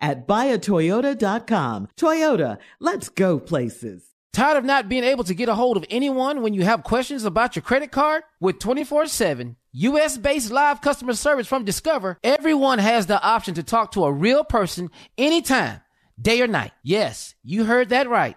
at buyatoyota.com. Toyota, let's go places. Tired of not being able to get a hold of anyone when you have questions about your credit card? With 24 7 US based live customer service from Discover, everyone has the option to talk to a real person anytime, day or night. Yes, you heard that right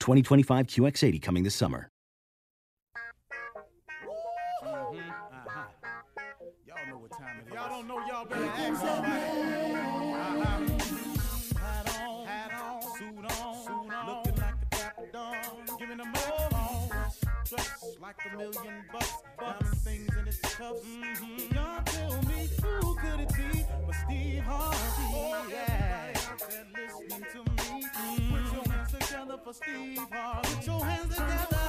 2025 QX80 coming this summer. Like a million bucks, diamond things in its. Mm-hmm. Together for Steve Harvey. Put your hands together.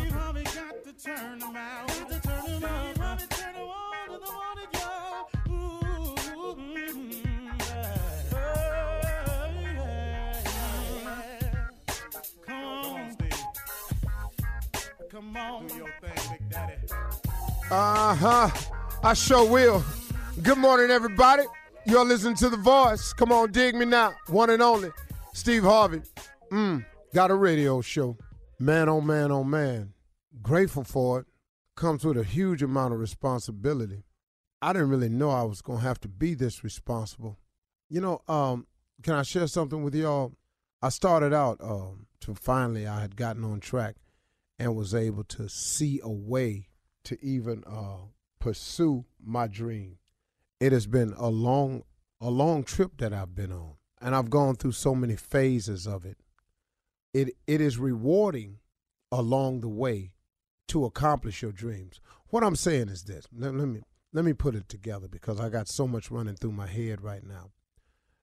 Mm. Oh. Uh huh. I sure will. Good morning, everybody. You're listening to The Voice. Come on, dig me now. One and only, Steve Harvey. Mm, got a radio show. Man, oh man, oh man. Grateful for it. Comes with a huge amount of responsibility. I didn't really know I was going to have to be this responsible. You know, um, can I share something with y'all? I started out um, to finally, I had gotten on track and was able to see a way to even uh, pursue my dream. It has been a long, a long trip that I've been on, and I've gone through so many phases of it. It it is rewarding along the way to accomplish your dreams. What I'm saying is this. Let, let me let me put it together because I got so much running through my head right now.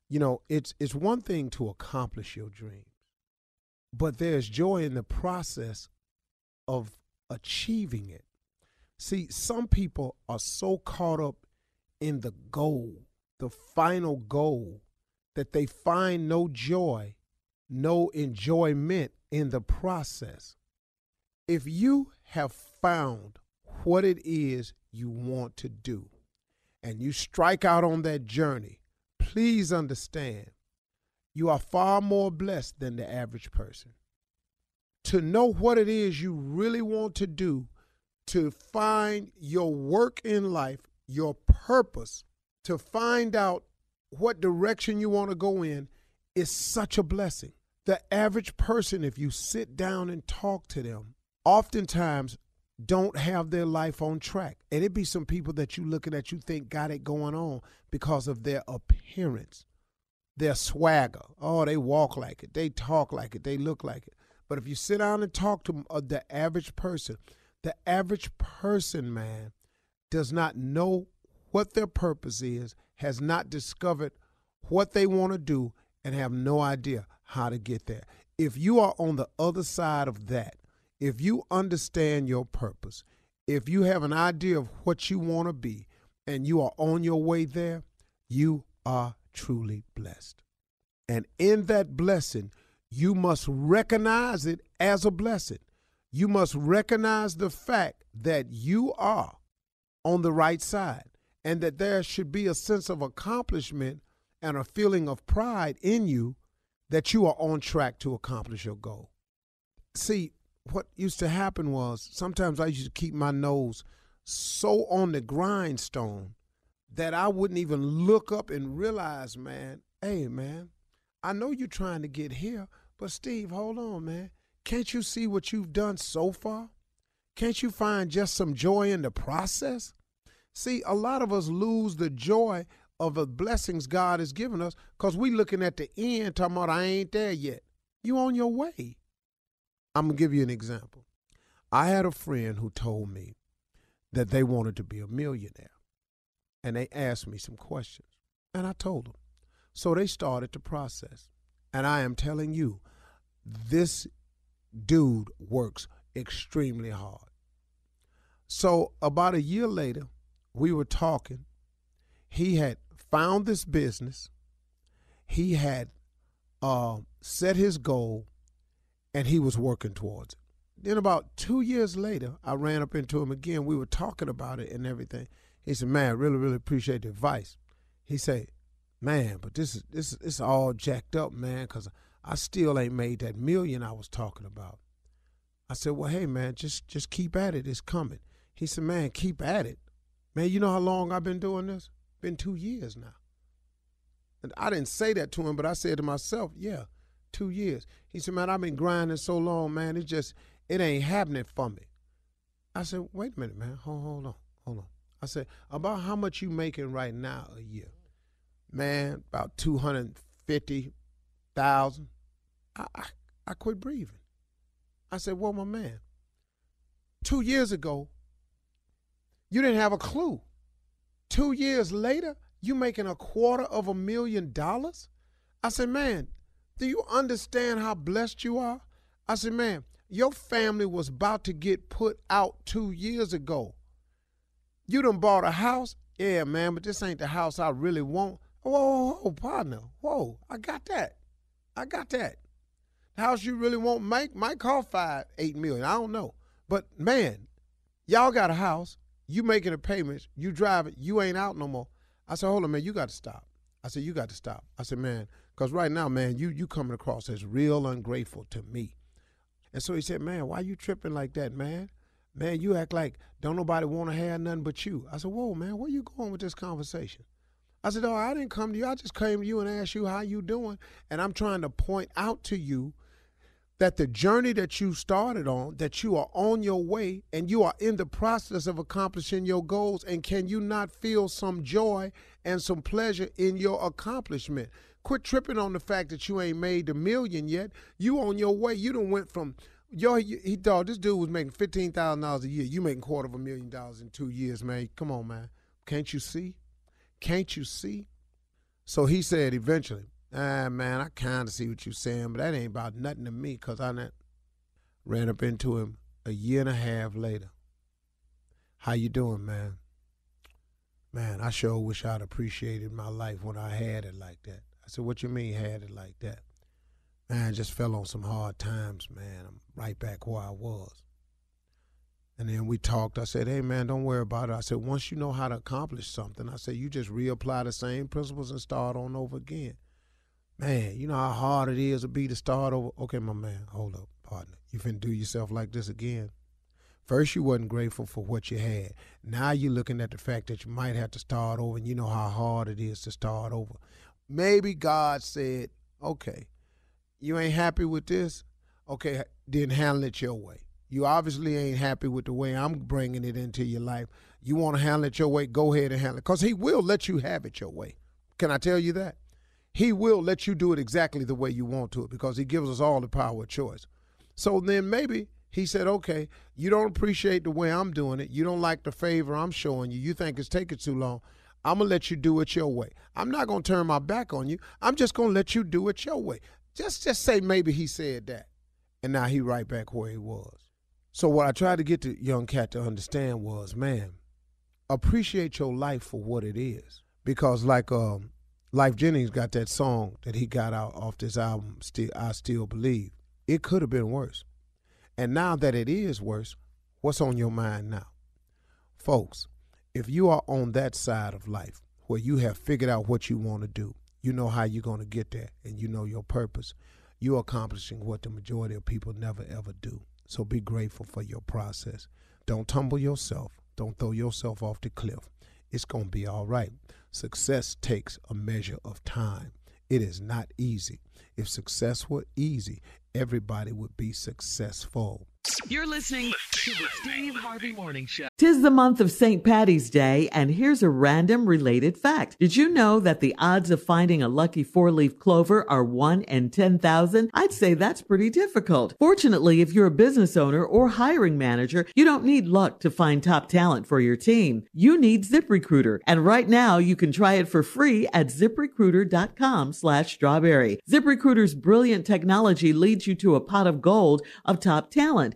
You know, it's it's one thing to accomplish your dreams, but there's joy in the process of achieving it. See, some people are so caught up in the goal, the final goal, that they find no joy, no enjoyment in the process. If you have found what it is you want to do and you strike out on that journey, please understand you are far more blessed than the average person. To know what it is you really want to do, to find your work in life, your purpose, to find out what direction you want to go in is such a blessing. The average person, if you sit down and talk to them, oftentimes don't have their life on track. And it be some people that you looking at you think got it going on because of their appearance, their swagger. Oh, they walk like it, they talk like it, they look like it. But if you sit down and talk to uh, the average person, the average person, man, does not know what their purpose is, has not discovered what they want to do, and have no idea how to get there. If you are on the other side of that, if you understand your purpose, if you have an idea of what you want to be, and you are on your way there, you are truly blessed. And in that blessing, you must recognize it as a blessing. You must recognize the fact that you are on the right side and that there should be a sense of accomplishment and a feeling of pride in you that you are on track to accomplish your goal. See, what used to happen was sometimes I used to keep my nose so on the grindstone that I wouldn't even look up and realize, man, hey, man, I know you're trying to get here, but Steve, hold on, man. Can't you see what you've done so far? Can't you find just some joy in the process? See, a lot of us lose the joy of the blessings God has given us because we looking at the end talking about I ain't there yet. You on your way. I'm gonna give you an example. I had a friend who told me that they wanted to be a millionaire. And they asked me some questions. And I told them. So they started the process. And I am telling you, this dude works extremely hard. So about a year later, we were talking. He had found this business. He had uh, set his goal, and he was working towards it. Then about two years later, I ran up into him again. We were talking about it and everything. He said, "Man, I really, really appreciate the advice." He said, "Man, but this is this is all jacked up, man, because I still ain't made that million I was talking about." I said, "Well, hey, man, just just keep at it. It's coming." He said, "Man, keep at it, man. You know how long I've been doing this? Been two years now." And I didn't say that to him, but I said to myself, "Yeah, two years." He said, "Man, I've been grinding so long, man. It's just it ain't happening for me." I said, "Wait a minute, man. Hold, hold on, hold on." I said, "About how much you making right now a year?" Man, about two hundred fifty thousand. I, I I quit breathing. I said, "Well, my man, two years ago, you didn't have a clue. Two years later, you making a quarter of a million dollars?" I said, "Man, do you understand how blessed you are?" I said, "Man, your family was about to get put out two years ago. You done bought a house? Yeah, man, but this ain't the house I really want. Whoa, whoa, whoa, partner. Whoa, I got that. I got that. The house you really want might might cost five, eight million. I don't know. But man, y'all got a house, you making the payments, you drive it, you ain't out no more. I said, hold on, man, you got to stop. I said, you got to stop. I said, man, because right now, man, you you coming across as real ungrateful to me. And so he said, man, why you tripping like that, man? Man, you act like don't nobody want to have nothing but you. I said, whoa, man, where you going with this conversation? I said, oh, I didn't come to you. I just came to you and asked you how you doing. And I'm trying to point out to you that the journey that you started on, that you are on your way and you are in the process of accomplishing your goals. And can you not feel some joy and some pleasure in your accomplishment? Quit tripping on the fact that you ain't made the million yet. You on your way. You done went from yo. He thought this dude was making fifteen thousand dollars a year. You making quarter of a million dollars in two years, man. Come on, man. Can't you see? Can't you see? So he said eventually, ah, man, I kind of see what you're saying, but that ain't about nothing to me because I not, ran up into him a year and a half later. How you doing, man? Man, I sure wish I'd appreciated my life when I had it like that. I said, what you mean had it like that? Man, I just fell on some hard times, man. I'm right back where I was. And then we talked. I said, hey, man, don't worry about it. I said, once you know how to accomplish something, I said, you just reapply the same principles and start on over again. Man, you know how hard it is to be to start over. Okay, my man, hold up, partner. You finna do yourself like this again. First, you wasn't grateful for what you had. Now you're looking at the fact that you might have to start over, and you know how hard it is to start over. Maybe God said, okay, you ain't happy with this? Okay, then handle it your way. You obviously ain't happy with the way I'm bringing it into your life. You want to handle it your way, go ahead and handle it. Because He will let you have it your way. Can I tell you that? He will let you do it exactly the way you want to it because He gives us all the power of choice. So then maybe He said, okay, you don't appreciate the way I'm doing it. You don't like the favor I'm showing you. You think it's taking too long. I'm going to let you do it your way. I'm not going to turn my back on you. I'm just going to let you do it your way. Just just say maybe he said that. And now he right back where he was. So what I tried to get the young cat to understand was, man, appreciate your life for what it is. Because like um Lyfe Jennings got that song that he got out off this album, Still I Still Believe. It could have been worse. And now that it is worse, what's on your mind now? Folks, if you are on that side of life where you have figured out what you want to do, you know how you're going to get there, and you know your purpose, you're accomplishing what the majority of people never ever do. So be grateful for your process. Don't tumble yourself. Don't throw yourself off the cliff. It's going to be all right. Success takes a measure of time. It is not easy. If success were easy, everybody would be successful. You're listening to the Steve Harvey Morning Show. Tis the month of St. Patty's Day, and here's a random related fact. Did you know that the odds of finding a lucky four leaf clover are 1 in 10,000? I'd say that's pretty difficult. Fortunately, if you're a business owner or hiring manager, you don't need luck to find top talent for your team. You need ZipRecruiter, and right now you can try it for free at ziprecruiter.com slash strawberry. ZipRecruiter's brilliant technology leads you to a pot of gold of top talent.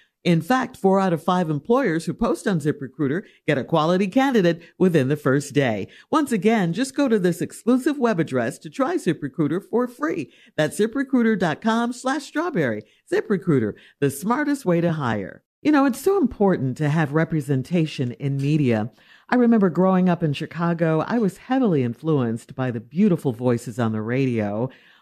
In fact, four out of five employers who post on ZipRecruiter get a quality candidate within the first day. Once again, just go to this exclusive web address to try ZipRecruiter for free. That's ziprecruiter.com slash strawberry. ZipRecruiter, the smartest way to hire. You know, it's so important to have representation in media. I remember growing up in Chicago, I was heavily influenced by the beautiful voices on the radio.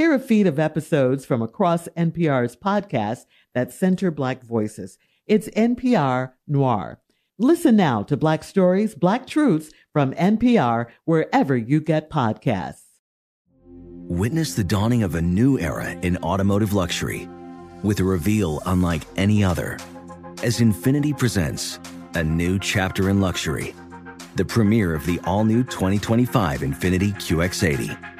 Hear a feed of episodes from across NPR's podcasts that center Black voices. It's NPR Noir. Listen now to Black Stories, Black Truths from NPR wherever you get podcasts. Witness the dawning of a new era in automotive luxury with a reveal unlike any other as Infiniti presents a new chapter in luxury, the premiere of the all new 2025 Infiniti QX80.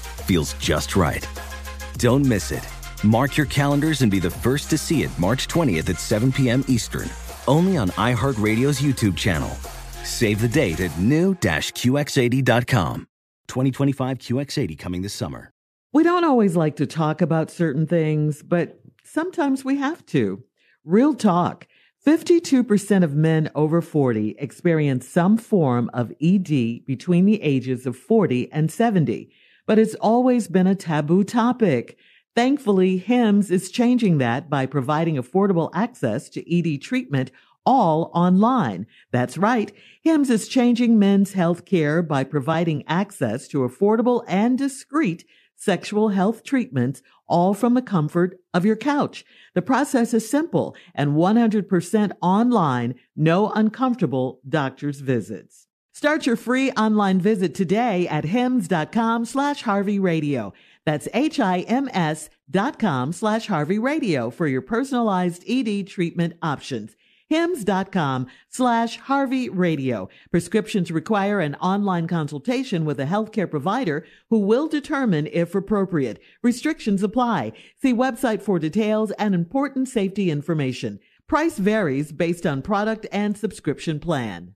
feels just right. Don't miss it. Mark your calendars and be the first to see it March 20th at 7 p.m. Eastern, only on iHeartRadio's YouTube channel. Save the date at new-QX80.com. 2025 QX80 coming this summer. We don't always like to talk about certain things, but sometimes we have to. Real talk. 52% of men over 40 experience some form of ED between the ages of 40 and 70, but it's always been a taboo topic. Thankfully, HIMS is changing that by providing affordable access to ED treatment all online. That's right. HIMS is changing men's health care by providing access to affordable and discreet sexual health treatments, all from the comfort of your couch. The process is simple and 100% online, no uncomfortable doctor's visits. Start your free online visit today at hims.com slash Harvey Radio. That's H-I-M-S dot com slash Harvey Radio for your personalized ED treatment options hims.com slash Harvey Radio. Prescriptions require an online consultation with a healthcare provider who will determine if appropriate. Restrictions apply. See website for details and important safety information. Price varies based on product and subscription plan.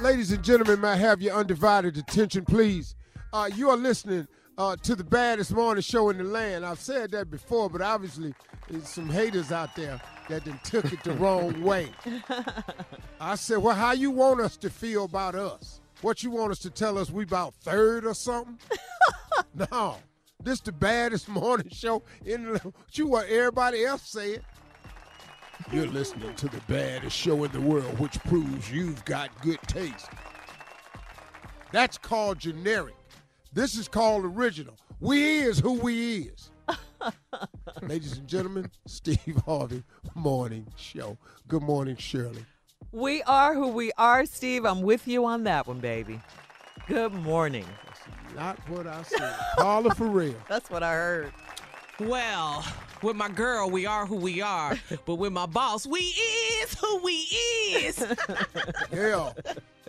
Ladies and gentlemen, may I have your undivided attention, please? Uh, you are listening uh, to the baddest morning show in the land. I've said that before, but obviously there's some haters out there that done took it the wrong way. I said, well, how you want us to feel about us? What you want us to tell us we about third or something? no. This the baddest morning show in the what you want everybody else saying. You're listening to the baddest show in the world, which proves you've got good taste. That's called generic. This is called original. We is who we is. Ladies and gentlemen, Steve Harvey Morning Show. Good morning, Shirley. We are who we are, Steve. I'm with you on that one, baby. Good morning. Not what I said. Paula for real. That's what I heard. Well, with my girl, we are who we are, but with my boss, we is who we is. Hell.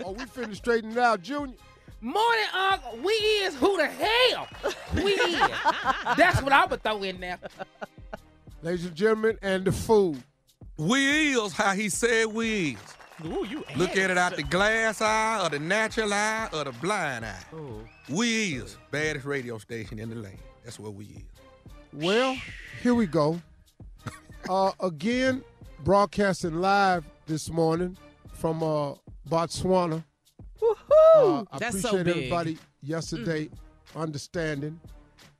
Oh, we finna straighten it out, Junior. Morning, Uncle. We is who the hell we is. That's what I would throw in there. Ladies and gentlemen, and the food. We is how he said we is. Ooh, you Look at it out the glass eye, or the natural eye, or the blind eye. Ooh. We is baddest radio station in the land. That's what we is. Well, here we go. Uh, again, broadcasting live this morning from uh, Botswana. Uh, I That's so appreciate big. everybody yesterday understanding.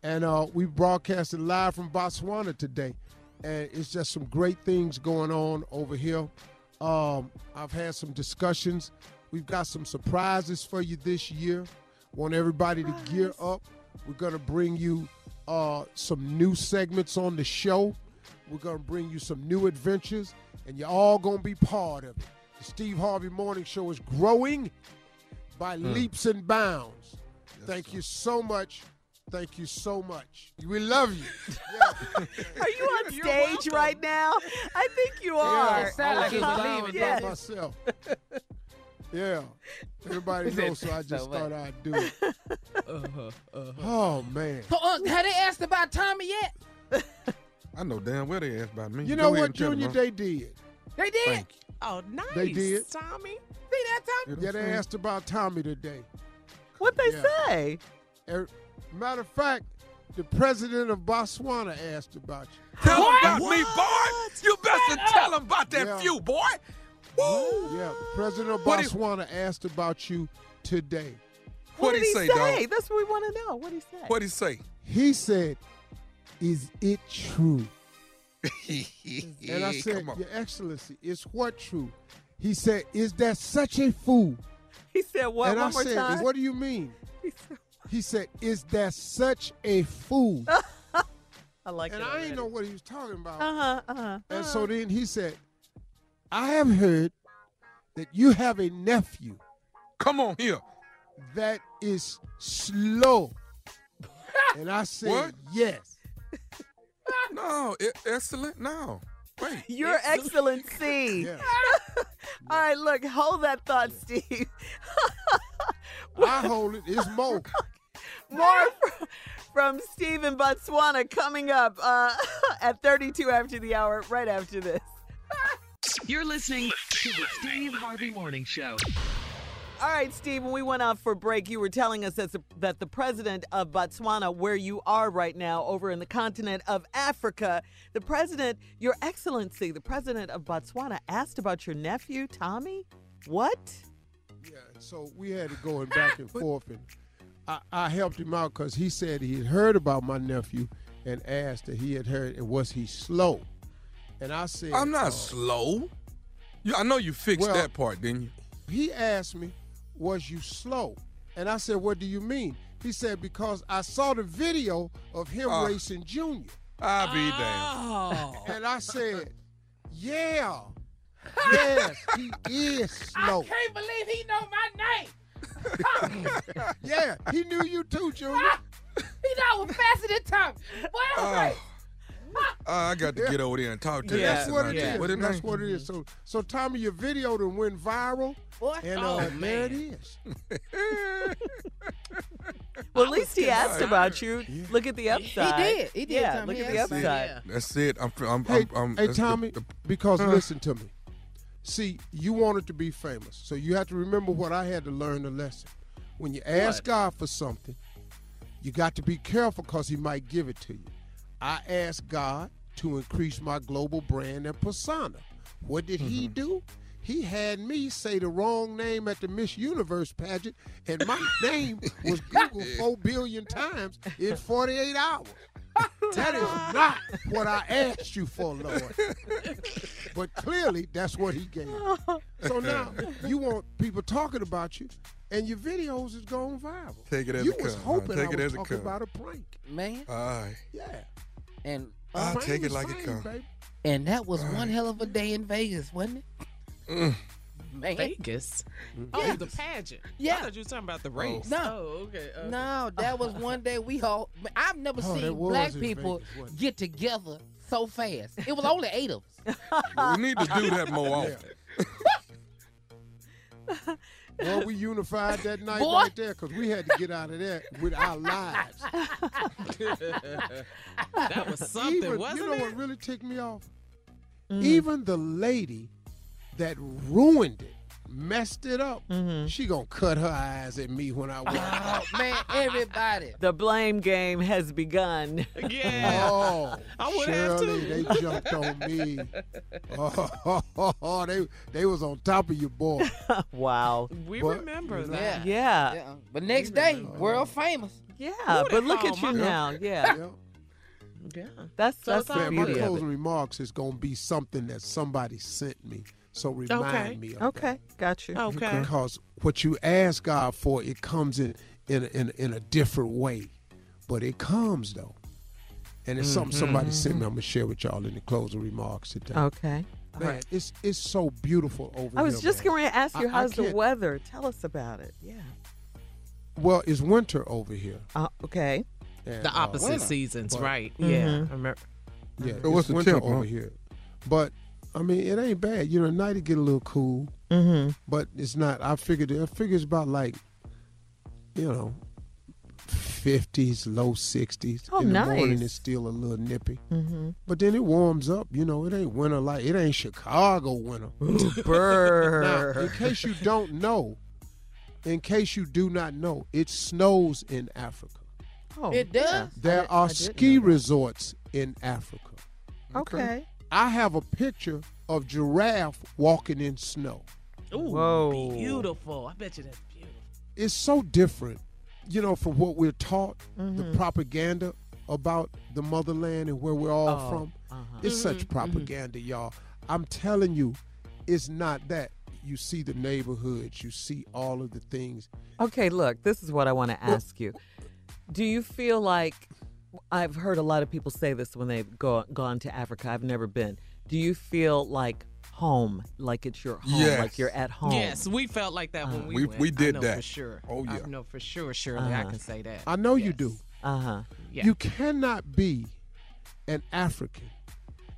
And uh, we broadcasted live from Botswana today. And it's just some great things going on over here. Um, I've had some discussions. We've got some surprises for you this year. Want everybody to gear up. We're going to bring you uh, some new segments on the show. We're going to bring you some new adventures, and you're all going to be part of it. The Steve Harvey Morning Show is growing by leaps and bounds. Thank you so much. Thank you so much. We love you. Are you on stage right now? I think you are. It sound I like was you just believe down it, by myself. Yeah. Everybody knows, so I just "So thought I'd do it. Uh-huh, uh-huh. Oh, man. So, uh, have they asked about Tommy yet? I know damn well they asked about me. You Go know ahead what, and them, Junior? huh? They did. They did. Thank you. Oh, nice. They did. Tommy. See that, Tommy? Yeah, they asked about Tommy today. What they Yeah. say? Er, Matter of fact, the president of Botswana asked about you. Tell them What? about me, boy. You best tell them about that Yeah. few, boy. Woo. Yeah, president of he- Botswana asked about you today. What did he say, dog? That's what we want to know. What did he say? What did he say? He said, Is it true? And I said, Your Excellency, is what true? He said, Is that such a fool? he said what? and one I more said, time. What do you mean? He said- He said, Is that such a fool? I like and it. I didn't know what he was talking about. Uh huh. Uh huh. And so then he said, I have heard that you have a nephew Come on here. that is slow. and I said, What? Yes. No, excellent. No. Wait. Your Excellency. Yeah. All right, look, hold that thought, Steve. I hold it. It's Mo. More from, from Steve in Botswana coming up uh, at 32 after the hour, right after this. You're listening to the Steve Harvey Morning Show. All right, Steve, when we went out for break, you were telling us that the, that the president of Botswana, where you are right now, over in the continent of Africa, the president, Your Excellency, the president of Botswana, asked about your nephew, Tommy? What? Yeah, so we had it going back and forth, and I, I helped him out because he said he had heard about my nephew and asked that he had heard, and was he slow? And I said, I'm not uh, slow. You, I know you fixed Well- that part, didn't you? he asked me, Was you slow? And I said, What do you mean? He said, Because I saw the video of him Ah. racing Junior. I'll be damned. Oh. And I said, Yeah. Yes, he is slow. I can't believe he know my name. Yeah, he knew you too, Junior. He know I was faster than Tommy. Boy, I'm right. Uh, I got to get over there and talk to Yeah, That's that. what it yeah. is. What his That's what it is. So, so Tommy, your video done went viral, Boy. and Oh, uh, there it man. is. Well, at least he asked about you. Look at the upside. He did. He did, Yeah, Tommy. look at the upside. it. That's it. I'm. I'm. Hey, I'm, I'm hey that's the- Tommy, the- because Huh. listen to me. See, you wanted to be famous, so you have to remember what I had to learn the lesson. When you ask God for something, you got to be careful because He might give it to you. I asked God to increase my global brand and persona. What did He Mm-hmm. do? He had me say the wrong name at the Miss Universe pageant, and my name was Googled four billion times in 48 hours. That is not what I asked you for, Lord. But clearly, that's what he gave. me. So now you want people talking about you, and your videos is going viral. Take it as you it was come, huh? hoping Take I it was as talking come. about a prank. Man. All right. Yeah, And I'll Fame take it like it fame, comes. and that was one hell of a day in Vegas, wasn't it? Mm. Man. Vegas. Oh, the pageant. Yeah. I thought you were talking about the race. No. Oh, okay. okay. No, that was one day we all. I've never Oh, seen black people Vegas, get together so fast. It was only eight of us. We need to do that more often. Well, we unified that night Boy. right there because we had to get out of there with our lives. That was something, Even, wasn't you know it? what really ticked me off? Mm. Even the lady that ruined it, messed it up, Mm-hmm. she gonna cut her eyes at me when I walk. out. Oh man, everybody. The blame game has begun. Yeah. Oh, I would have Shirley, too. they jumped on me. Oh, oh oh they they was on top of you, boy. wow. We But, remember you know, that. Yeah. Yeah. But next day, world famous. Yeah. Who But look at you my- now. Yeah. Yeah. Yeah. That's So that's it's the all Man, my beauty of closing it. remarks is gonna be something that somebody sent me. So remind Okay. me of Okay, got you. Okay. Because what you ask God for, it comes in in in, in a different way, but it comes though. And it's something somebody sent me. I'm gonna share with y'all in the closing remarks today. Okay. Man, it's it's so beautiful over here. I was here, just man. going to ask you, I- I how's the weather? Tell us about it. Yeah. Well, it's winter over here. Uh, okay. and, The uh, opposite seasons, But- right? Mhm. Yeah. I remember. Yeah, So what's it's the winter temp, over huh? here. But I mean, it ain't bad. You know, at night it get a little cool, Mm-hmm. but it's not. I figured. I figure it's about like, you know, fifties, low sixties. Oh, In the morning it's still a little nippy, Mm-hmm. but then it warms up. You know, it ain't winter like it ain't Chicago winter. Now, in case you don't know, in case you do not know, it snows in Africa. oh, It does? There I are didn't ski resorts in Africa. Okay. I have a picture of giraffe walking in snow. Ooh, Whoa. beautiful. I bet you that's beautiful. It's so different, you know, from what we're taught, Mm-hmm. the propaganda about the motherland and where we're all Oh, from. uh-huh. It's such propaganda, y'all. I'm telling you, it's not that. You see the neighborhoods, you see all of the things. Okay, look, this is what I want to ask you. Do you feel like I've heard a lot of people say this when they've go, gone to Africa? I've never been. Do you feel like home, like it's your home, Yes. like you're at home? Yes, we felt like that when we We- went. we I did know that. for sure. Oh, I yeah. know for sure. Surely I Uh-huh. can say that. I know you do. Uh huh. Yeah. You cannot be an African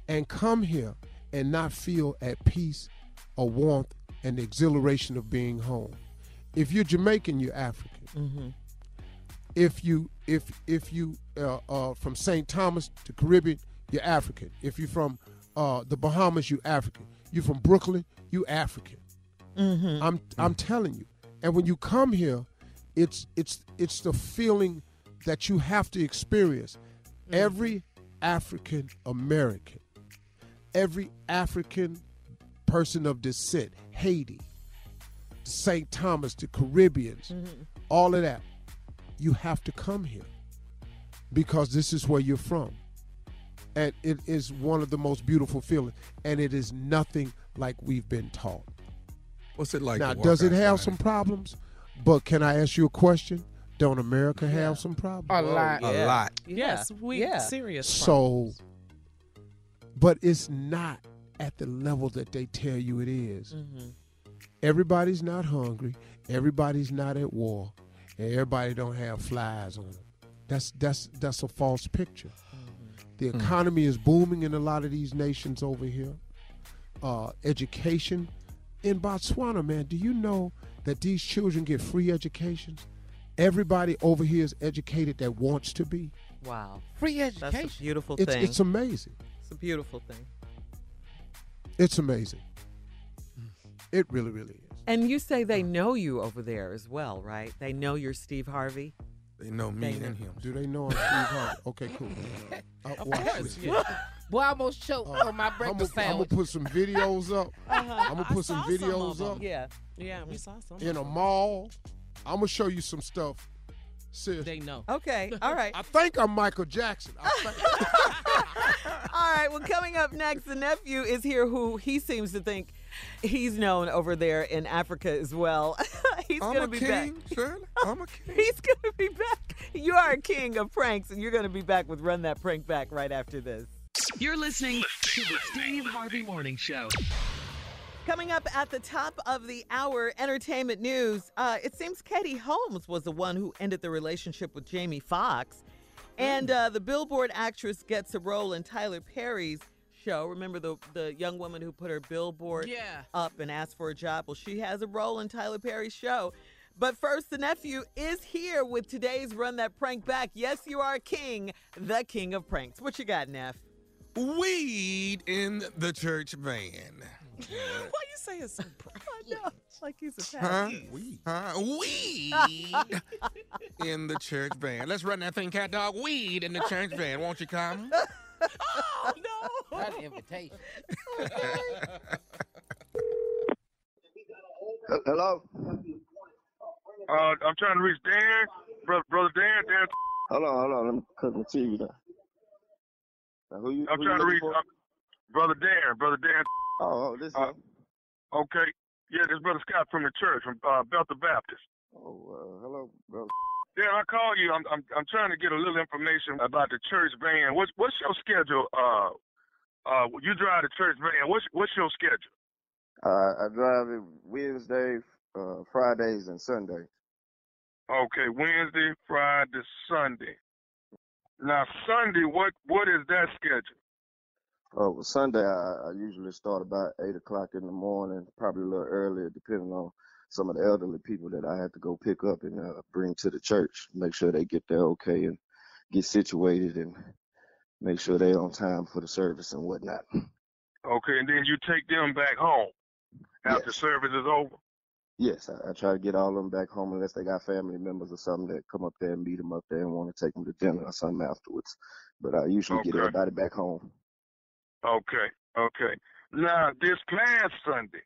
and come here and not feel at peace or warmth and the exhilaration of being home. If you're Jamaican, you're African. Mm-hmm. If you if if you uh, uh, from St. Thomas to Caribbean, you're African. If you're from uh, the Bahamas, you African. You from Brooklyn, you African. Mm-hmm. I'm I'm telling you. And when you come here, it's it's it's the feeling that you have to experience. Every African American, every African person of descent, Haiti, St. Thomas, the Caribbeans, all of that, you have to come here because this is where you're from. And it is one of the most beautiful feelings. And it is nothing like we've been taught. What's it like? Now, to walk does it have outside? some problems? But can I ask you a question? Don't America have some problems? A lot. A lot. Yes, we Yeah. serious. So, but it's not at the level that they tell you it is. Mm-hmm. Everybody's not hungry. Everybody's not at war. And everybody don't have flies on them. That's that's that's a false picture. Mm-hmm. The mm. economy is booming in a lot of these nations over here. Uh, education in Botswana, man. Do you know that these children get free educations? Everybody over here is educated that wants to be. Wow. Free education. That's education. a beautiful It's thing. it's amazing. It's a beautiful thing. It's amazing. Mm. It really, really is. And you say they know you over there as well, right? They know you're Steve Harvey. They know me They know. and him. Do they know I'm Steve Harvey? Okay, cool. Uh, watch course, this. yeah. Boy, I almost choked on my breakfast I'm breakfast gonna put some videos up. I'm gonna I put some saw some videos of 'em. up Yeah. yeah, we saw some. in a mall. I'm gonna show you some stuff. Sis, They know. Okay. All right. I think I'm Michael Jackson. I think, All right. Well, coming up next, the nephew is here who he seems to think he's known over there in Africa as well. he's I'm going to a be king, back. Shirley. I'm a king. He's going to be back. You are a king of pranks, and you're going to be back with Run That Prank Back right after this. You're listening to the Steve Harvey Morning Show. Coming up at the top of the hour, entertainment news. Uh, it seems Katie Holmes was the one who ended the relationship with Jamie Foxx. And uh, the Billboard actress gets a role in Tyler Perry's show. Remember the, the young woman who put her billboard Yeah. up and asked for a job? Well, she has a role in Tyler Perry's show. But first, the nephew is here with today's Run That Prank Back. Yes, you are king, the king of pranks. What you got, Neff? Weed in the church van. Why you say it's so proud? I know. Like he's a Huh? Weed. Huh? Weed in the church van. Let's run that thing, cat dog. Weed in the church van. Won't you come? Oh no! That's an invitation. Hello? Uh, I'm trying to reach Dan, brother, brother Dan. Dan, Hold on, hold on. Let me cut the TV down. Now, who you, I'm who you trying to reach uh, brother Dan, brother Dan. Oh, oh, this Uh, is. Okay, yeah, this brother Scott from the church from uh, Bethel Baptist. Oh, uh, hello, bro. Dan, I call you. I'm, I'm I'm trying to get a little information about the church van. What's what's your schedule? Uh, uh, you drive the church van. What's what's your schedule? Uh, I drive it Wednesday, uh, Fridays, and Sundays. Okay, Wednesday, Friday, Sunday. Now Sunday, what what is that schedule? Uh, well, Sunday, I, I usually start about 8 o'clock in the morning, probably a little earlier, depending on some of the elderly people that I have to go pick up and uh, bring to the church. Make sure they get there okay and get situated and make sure they're on time for the service and whatnot. Okay, and then you take them back home after service is over. Yes, I, I try to get all of them back home unless they got family members or something that come up there and meet them up there and want to take them to dinner or something afterwards. But I usually get everybody back home. Okay, okay. Now this past Sunday,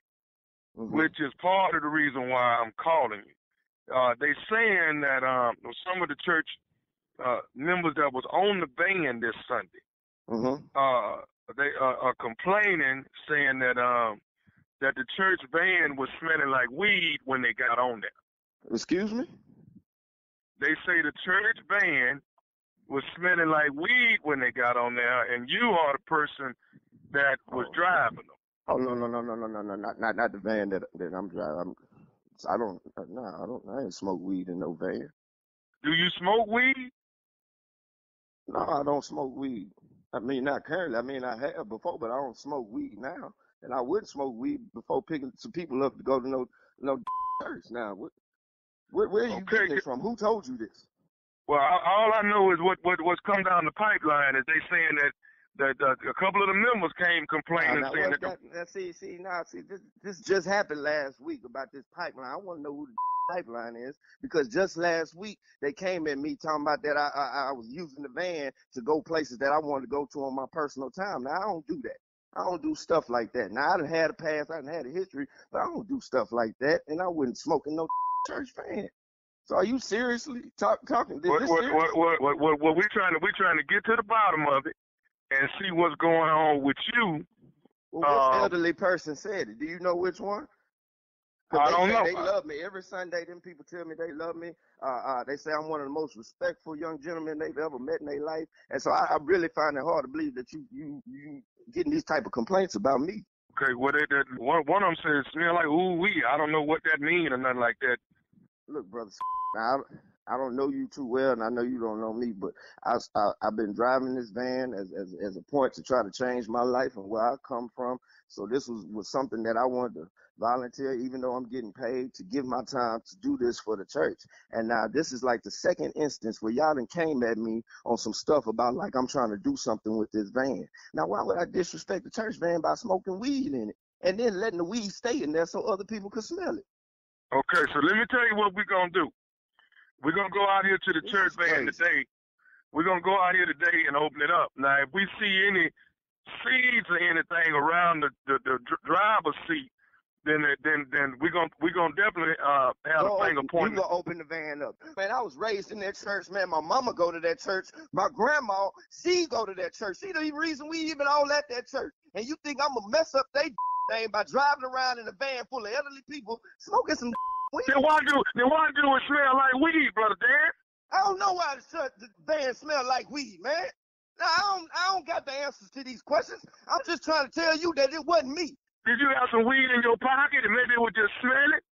Mhm. which is part of the reason why I'm calling you, uh, they saying that um some of the church uh, members that was on the van this Sunday, Mm-hmm. uh, they uh, are complaining, saying that um that the church van was smelling like weed when they got on there. Excuse me? They say the church van was smelling like weed when they got on there, and you are the person that was driving them. Oh no no no no no no no not not not the van that that I'm driving. I'm, I don't uh, no I don't I ain't smoke weed in no van. Do you smoke weed? No, I don't smoke weed. I mean not currently. I mean I have before, but I don't smoke weed now. And I wouldn't smoke weed before picking some people up to go to no no church. Now what where where are you Okay, getting it from? Who told you this? Well, all I know is what what what's come down the pipeline is they saying that that uh, a couple of the members came complaining Now, now, saying that. that, now, see, see, now, see, this, this just happened last week about this pipeline. I want to know who the pipeline is because just last week they came at me talking about that I, I I was using the van to go places that I wanted to go to on my personal time. Now I don't do that. I don't do stuff like that. Now I done had a past, I done had a history, but I don't do stuff like that, and I wasn't smoking no church van. So are you seriously talk, talking? This, What what, what what what what what we trying to we trying to get to the bottom of it and see what's going on with you. Well, which Um, elderly person said it? Do you know which one? I don't know. They love me every Sunday. Them people tell me they love me. Uh, uh, they say I'm one of the most respectful young gentlemen they've ever met in their life, and so I, I really find it hard to believe that you you you getting these type of complaints about me. Okay, well, they, they, one one of them says smell like ooh wee. I don't know what that mean or nothing like that. Look, brother, now I, don't know you too well, and I know you don't know me, but I, I I've been driving this van as, as as a point to try to change my life and where I come from. So this was was something that I wanted to volunteer, even though I'm getting paid to give my time to do this for the church. And now this is like the second instance where y'all done came at me on some stuff about like I'm trying to do something with this van. Now why would I disrespect the church van by smoking weed in it and then letting the weed stay in there so other people could smell it? Okay, so let me tell you what we're gonna do. We're gonna go out here to the church van today. We're gonna go out here today and open it up. Now, if we see any seeds or anything around the the, the driver's seat, then then then we're gonna we're gonna definitely uh have Go a finger pointing. You gonna open the van up. Man, I was raised in that church, man. My mama go to that church. My grandma, she go to that church. She the reason we even all at that church. And you think I'm gonna mess up they thing by driving around in a van full of elderly people smoking some weed? Then why do then why do it smell like weed, brother Dan? I don't know why the, the van smell like weed, man. Now, I don't, I don't got the answers to these questions. I'm just trying to tell you that it wasn't me. Did you have some weed in your pocket and maybe it was just smelling?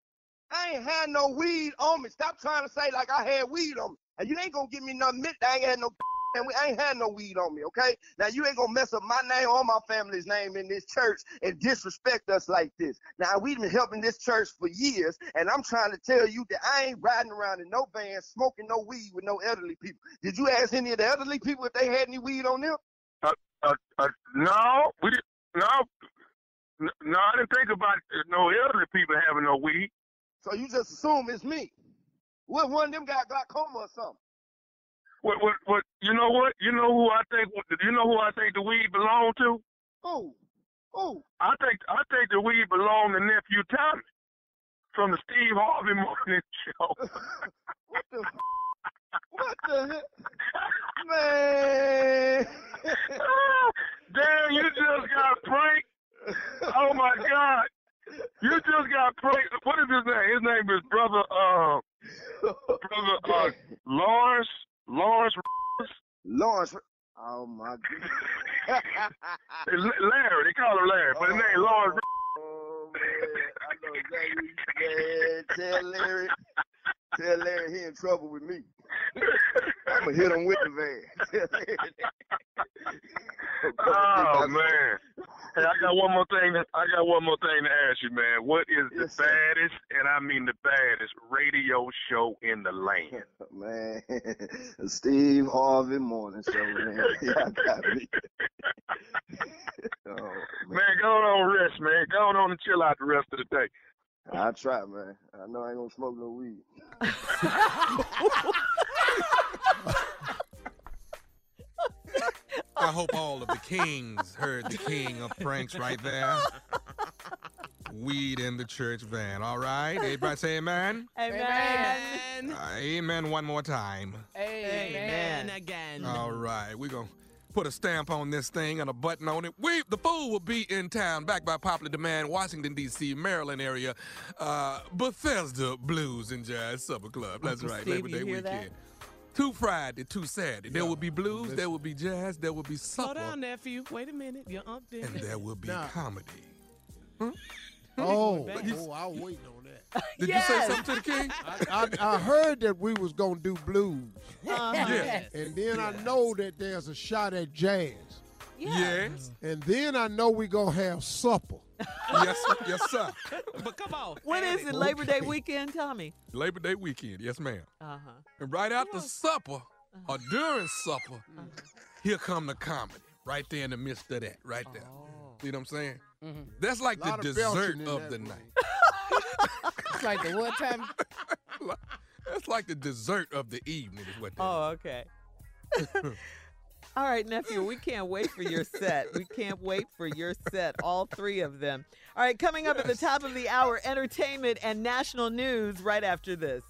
I ain't had no weed on me. Stop trying to say like I had weed on me. And you ain't gonna give me nothing. I ain't had no and we ain't had no weed on me, okay? Now you ain't gonna mess up my name or my family's name in this church and disrespect us like this. Now we've been helping this church for years, and I'm trying to tell you that I ain't riding around in no van smoking no weed with no elderly people. Did you ask any of the elderly people if they had any weed on them? Uh, uh, uh, no, we didn't. No, No, I didn't think about no elderly people having no weed. So you just assume it's me. What one of them got glaucoma or something? What, what, what? You know what? You know who I think? You know who I think the weed belong to? Who? Who? I think I think the weed belong to nephew Tommy from the Steve Harvey Morning Show. what the? What the? Man. Damn, you just got pranked. Oh my God. You just got pranked. What is his name? His name is brother uh brother uh Lawrence Lawrence Lawrence. Oh my God. Larry, they call him Larry, but his name oh, Lawrence Oh man, I know exactly. Man, tell Larry, tell Larry he in trouble with me. I'm gonna hit him with the van. Oh man. Hey, I got one more thing. To, I got one more thing to ask you, man. What is the baddest, and I mean the baddest, radio show in the land? Man, Steve Harvey Morning Show, man. Y'all got me. oh, Man, go on rest, man. Go on and chill out the rest of the day. I try, man. I know I ain't gonna smoke no weed. I hope all of the kings heard the king of pranks right there. Weed in the church van. All right. Everybody say amen. Amen. Uh, amen one more time. Amen again. All right. We're going to put a stamp on this thing and a button on it. We, the fool will be in town, back by popular demand, Washington, D.C., Maryland area. Uh, Bethesda Blues and Jazz Supper Club. That's Uncle right. Steve, Labor you Day hear that? weekend. Two Friday, two Saturday. There will be blues, there will be jazz, there will be Slow supper, down, nephew. Wait a minute. Your uncle did and there will be Nah. comedy. Oh, oh, I was waiting on that. Did you say something to the king? I, I, I heard that we was gonna do blues, Uh-huh. Yeah. and then I know that there's a shot at jazz, Yes. and then I know we gonna have supper. yes, sir. yes, sir. But come on. When add is it. it? Labor Day weekend, Tommy? Labor Day weekend. Yes, ma'am. Uh huh. And right after supper or during supper, here come the comedy. Right there in the midst of that, right there. See what I'm saying? That's like the Lot of dessert of the movie. night. It's like the what time? That's like the dessert of the evening, is what that Oh, okay. All right, nephew, we can't wait for your set. We can't wait for your set, all three of them. All right, coming up at the top of the hour, entertainment and national news right after this.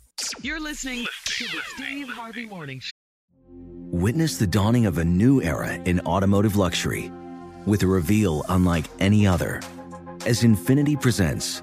You're listening to the Steve Harvey Morning Show. Witness the dawning of a new era in automotive luxury with a reveal unlike any other as Infiniti presents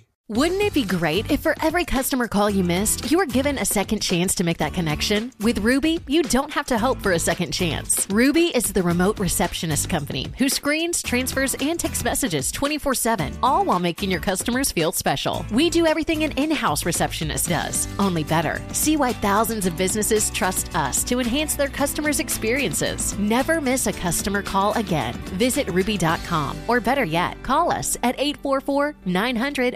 Wouldn't it be great if for every customer call you missed, you were given a second chance to make that connection? With Ruby, you don't have to hope for a second chance. Ruby is the remote receptionist company who screens, transfers, and text messages 24 7, all while making your customers feel special. We do everything an in house receptionist does, only better. See why thousands of businesses trust us to enhance their customers' experiences. Never miss a customer call again. Visit Ruby.com, or better yet, call us at 844 900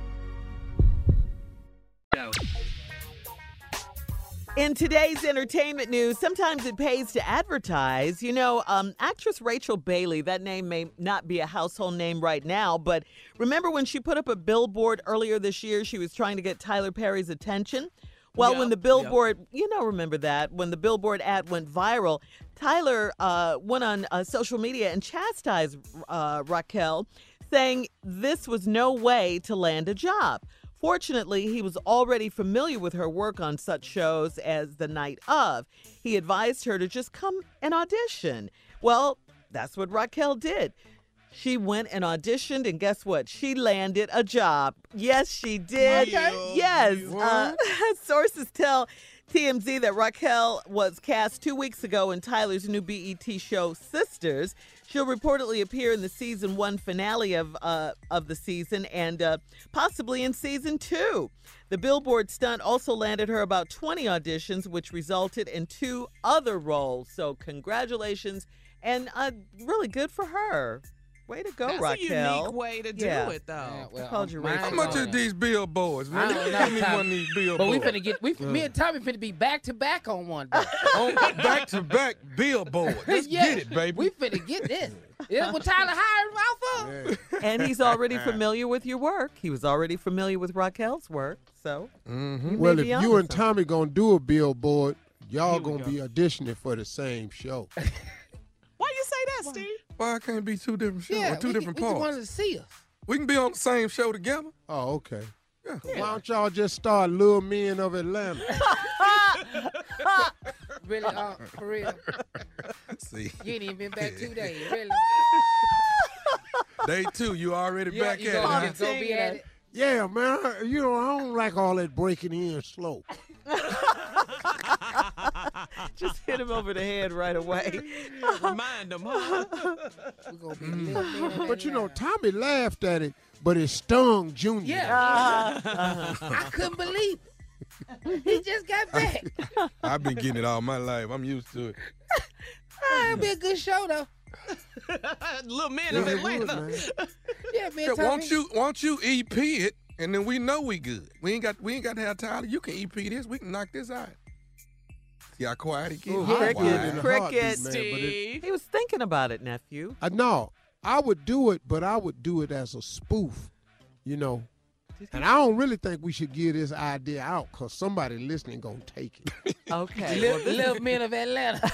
In today's entertainment news, sometimes it pays to advertise. You know, um, actress Raquel Bailey, that name may not be a household name right now, but remember when she put up a billboard earlier this year? She was trying to get Tyler Perry's attention. Well, when the billboard, you know, remember that, when the billboard ad went viral, Tyler uh, went on uh, social media and chastised uh, Raquel, saying this was no way to land a job. Fortunately, he was already familiar with her work on such shows as The Night of. He advised her to just come and audition. Well, that's what Raquel did. She went and auditioned, and guess what? She landed a job. Yes, she did. Yes. Uh, sources tell TMZ that Raquel was cast two weeks ago in Tyler's new BET show, Sistas. She'll reportedly appear in the season one finale of uh, of the season and uh, possibly in season two. The Billboard stunt also landed her about 20 auditions, which resulted in two other roles. So congratulations, and uh, really good for her. Way to go, That's Raquel. a unique way to do Yeah. it, though. I called you mine- How much is these billboards, I man? don't Give me Tommy. one of these billboards. But we billboards. finna get we me and Tommy finna be back to back on one. Day. on back to back billboard. Let's Yeah, get it, baby. We finna get this. Is what Tyler hired him out for? and he's already familiar with your work. He was already familiar with Raquel's work. So, mm-hmm. you Well, if be you onto and Tommy gonna do a billboard, y'all gonna be auditioning for the same show. Why you say that, Steve? Why can't be two different shows Yeah, or two we, different we just parts? wanted to see us. We can be on the same show together. Oh, okay. Yeah. Why don't y'all just start Little Men of Atlanta? Really, uh, for real. See, You ain't even been back two days. Really. day two, you already Yeah, back you at gonna, it. huh? just gonna be at it. Yeah, man. I- You know, I don't like all that breaking in slow. just hit him over the head right away. Remind him, huh? We gonna be little men But you know, Tommy laughed at it, but it stung Junior. Yeah. Uh-huh. I couldn't believe it. He just got back. I've been getting it all my life. I'm used to it. Ah, It'll be a good show though. Little man Yeah, of it would, Atlanta. man. Yeah, man. Yeah, Tommy. won't you won't you EP it and then we know we good. We ain't got we ain't got to have Tyler. You can EP this. We can knock this out. See how quiet he gets. Ooh, He I would cricket, quiet. cricket. heartbeat, man, but it- Steve. He was thinking about it, nephew. I know. I would do it, but I would do it as a spoof, you know. And I don't really think we should give this idea out because somebody listening gonna take it. Okay. Little, little men of Atlanta.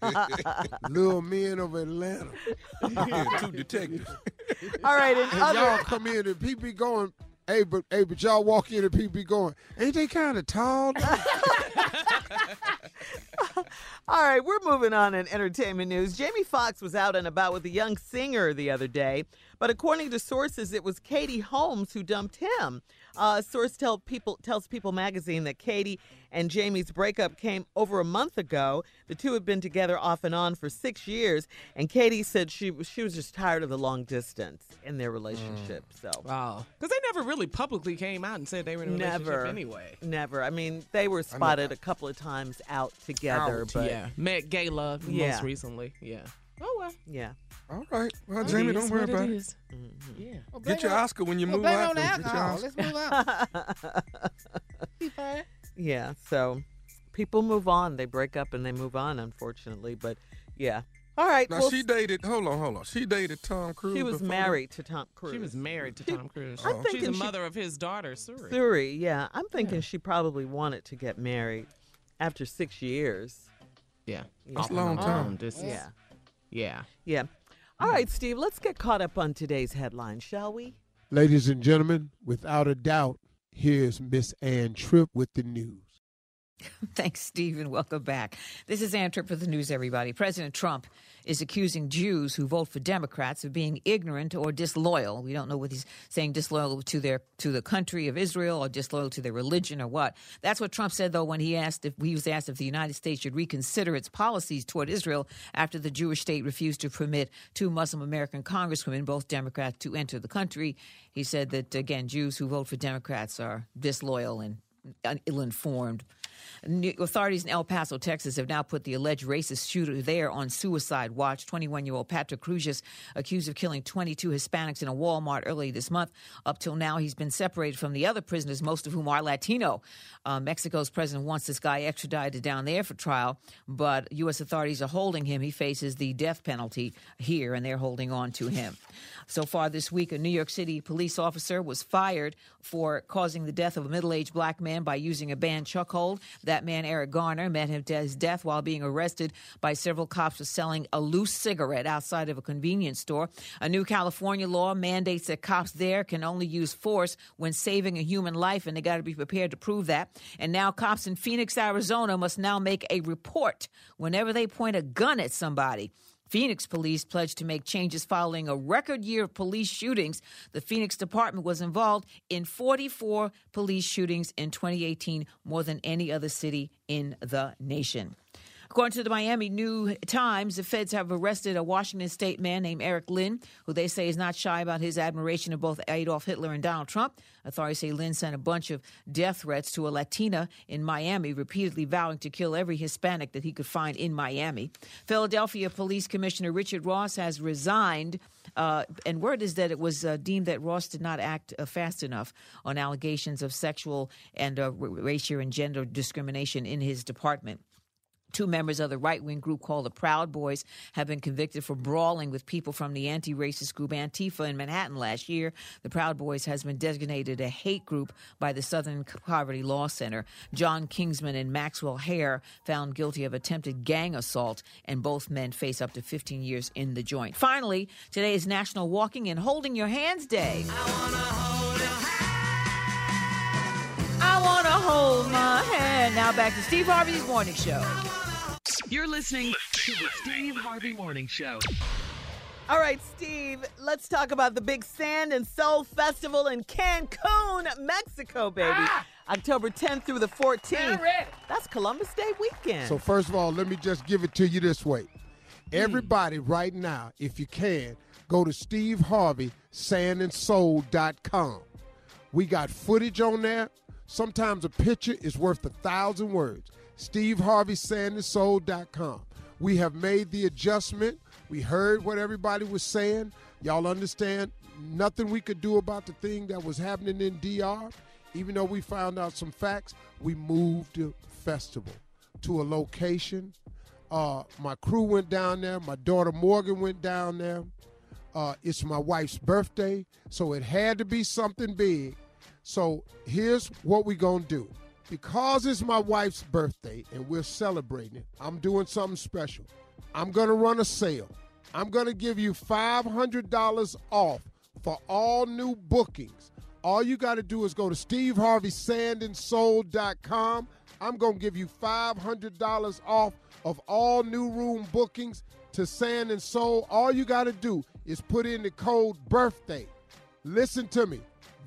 Little men of Atlanta. Yeah, two detectives. All right. And And y'all other, come in and people be going, Hey, but hey, but y'all walk in and people be going, ain't they kind of tall? All right, we're moving on in entertainment news. Jamie Foxx was out and about with a young singer the other day, but according to sources, it was Katie Holmes who dumped him. Uh, a source tell people tells People magazine that Katie and Jamie's breakup came over a month ago. The two had been together off and on for six years, and Katie said she was she was just tired of the long distance in their relationship. Mm. So Wow. Because they never really publicly came out and said they were in a relationship never anyway. never. I mean, they were spotted a couple of times out together, Out, but yeah. Met Gala Yeah. most recently. Yeah. Oh, well. yeah. All right. Well, It Jamie, is don't worry what it about it. is. Mm-hmm. Yeah. Get your Oscar when you Well, move blame out. on the though. Get your alcohol. Let's move out. Be fine. Yeah, so people move on. They break up and they move on, unfortunately. But yeah. All right. Now well, she dated. Hold on, hold on. She dated Tom Cruise. she was before married to Tom Cruise. She was married to Tom Cruise. I'm oh. She's the thinking she- mother of his daughter, Suri. Suri, yeah. I'm thinking she probably wanted to get married after six years. Yeah. it's a long time. This is, Yeah. yeah. Yeah. All right, Steve, let's get caught up on today's headlines, shall we? Ladies and gentlemen, without a doubt, here's Miss Ann Tripp with the news. Thanks, Steve, and welcome back. This is Tripp with the news, everybody. President Trump is accusing Jews who vote for Democrats of being ignorant or disloyal. We don't know what he's saying disloyal to their to the country of Israel or disloyal to their religion or what. That's what Trump said, though, when he asked if he was asked if the United States should reconsider its policies toward Israel after the Jewish state refused to permit two Muslim American congresswomen, both Democrats, to enter the country. He said that again, Jews who vote for Democrats are disloyal and ill-informed. New- Authorities in El Paso, Texas, have now put the alleged racist shooter there on suicide watch. 21-year-old Patrick Crusius, accused of killing 22 Hispanics in a Walmart early this month. Up till now, he's been separated from the other prisoners, most of whom are Latino. Uh, Mexico's president wants this guy extradited down there for trial, but U.S. authorities are holding him. He faces the death penalty here, and they're holding on to him. So far this week, a New York City police officer was fired for causing the death of a middle aged black man by using a banned chuckhold. That man, Eric Garner, met his death while being arrested by several cops for selling a loose cigarette outside of a convenience store. A new California law mandates that cops there can only use force when saving a human life, and they got to be prepared to prove that. And now, cops in Phoenix, Arizona must now make a report whenever they point a gun at somebody. Phoenix police pledged to make changes following a record year of police shootings. The Phoenix department was involved in 44 police shootings in 2018, more than any other city in the nation. According to the Miami New Times, the feds have arrested a Washington state man named Eric Lin, who they say is not shy about his admiration of both Adolf Hitler and Donald Trump. Authorities say Lin sent a bunch of death threats to a Latina in Miami, repeatedly vowing to kill every Hispanic that he could find in Miami. Philadelphia Police Commissioner Richard Ross has resigned. Uh, and word is that it was uh, deemed that Ross did not act uh, fast enough on allegations of sexual and uh, racial and gender discrimination in his department. Two members of the right wing group called the Proud Boys have been convicted for brawling with people from the anti racist group Antifa in Manhattan last year. The Proud Boys has been designated a hate group by the Southern Poverty Law Center. John Kinsman and Maxwell Hare found guilty of attempted gang assault, and both men face up to 15 years in the joint. Finally, today is National Walking and Holding Your Hands Day. I want to hold a hand. I wanna hold my hand. Now back to Steve Harvey's morning show. You're listening to the Steve Harvey Morning Show. All right, Steve, let's talk about the big Sand and Soul Festival in Cancun, Mexico, baby. Ah! October 10th through the 14th. That's Columbus Day weekend. So first of all, let me just give it to you this way. Hmm. Everybody right now, if you can, go to Steve Harvey sandandsoul.com. We got footage on there. Sometimes a picture is worth a thousand words. Steve We have made the adjustment. We heard what everybody was saying. Y'all understand nothing we could do about the thing that was happening in DR. Even though we found out some facts, we moved the festival to a location. Uh, my crew went down there. My daughter Morgan went down there. Uh, it's my wife's birthday, so it had to be something big. So here's what we're going to do. Because it's my wife's birthday and we're celebrating it, I'm doing something special. I'm going to run a sale. I'm going to give you $500 off for all new bookings All you got to do is go to steveharveysandandsoul.com. I'm going to give you $500 off of all new room bookings to Sand and Soul. All you got to do is put in the code BIRTHDAY. Listen to me.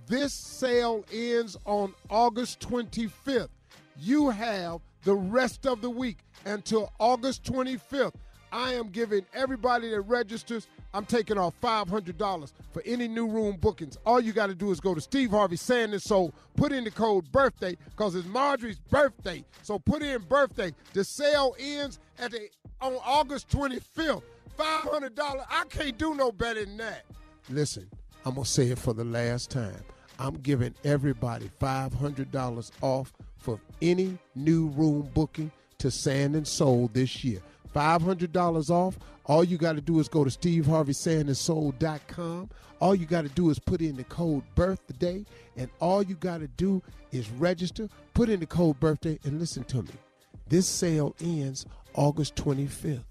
This sale ends on August 25th. You have the rest of the week until August 25th. I am giving everybody that registers, I'm taking off $500 for any new room bookings. All you got to do is go to Steve Harvey Sand and Soul, put in the code birthday because it's Marjorie's birthday. So put in birthday. The sale ends at the on August 25th. $500. I can't do no better than that. Listen, I'm going to say it for the last time. I'm giving everybody $500 off for any new room booking to Sand and Soul this year. $500 off. All you got to do is go to steveharveysandandsoul.com. All you got to do is put in the code birthday, and all you got to do is register, put in the code birthday, and listen to me. This sale ends August 25th.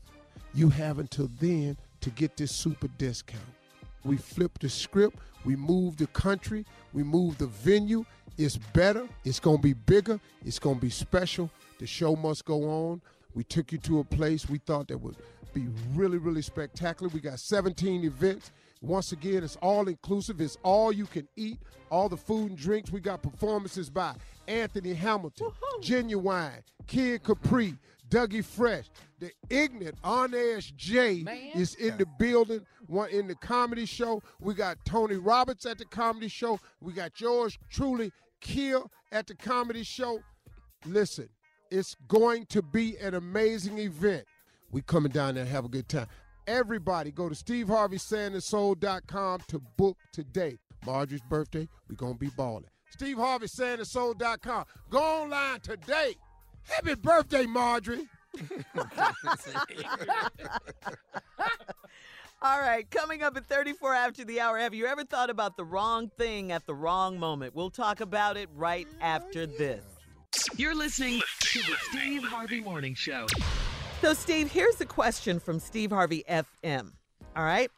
You have until then to get this super discount. We flipped the script, we moved the country, we moved the venue. It's better, it's going to be bigger, it's going to be special. The show must go on. We took you to a place we thought that would be really, really spectacular. We got 17 events. Once again, it's all inclusive. It's all you can eat, all the food and drinks. We got performances by Anthony Hamilton, Ginuwine, Kid Capri, Dougie Fresh. The ignorant Arnez J is in the building. One in the comedy show. We got Tony Roberts at the comedy show. We got yours truly, Kill at the comedy show. Listen, it's going to be an amazing event. We coming down there have a good time. Everybody go to steveharveysandandsoul.com to book today. Marjorie's birthday, we going to be balling. steveharveysandandsoul.com. Go online today. Happy birthday, Marjorie. All right, coming up at 34 after the hour. Have you ever thought about the wrong thing at the wrong moment? We'll talk about it right after this. You're listening to the Steve Harvey Morning Show. So, Steve, here's a question from Steve Harvey FM. All right.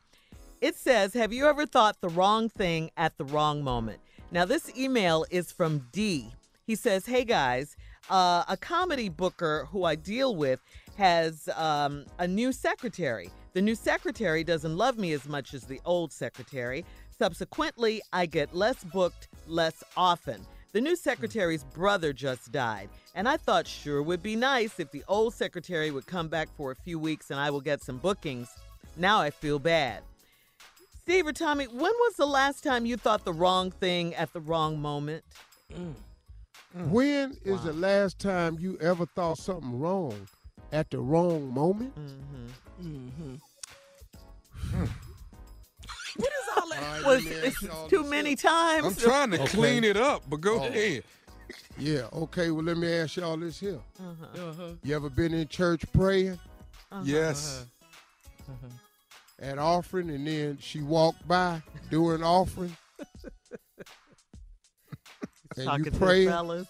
It says, Have you ever thought the wrong thing at the wrong moment? Now, this email is from D. He says, Hey guys, uh, a comedy booker who I deal with has um, a new secretary. The new secretary doesn't love me as much as the old secretary. Subsequently, I get less booked less often. The new secretary's brother just died, and I thought sure would be nice if the old secretary would come back for a few weeks and I will get some bookings. Now I feel bad. Steve or Tommy, when was the last time you thought the wrong thing at the wrong moment? When is the last time you ever thought something wrong at the wrong moment? Mm-hmm. What is all that? All right, Was let it's y'all too many here. times? I'm trying to Okay. clean it up, but go Oh. ahead. Yeah, okay, well, let me ask y'all this here. Uh-huh. Uh-huh. You ever been in church praying Yes. at offering and then she walked by doing offering? and Talking you to fellas.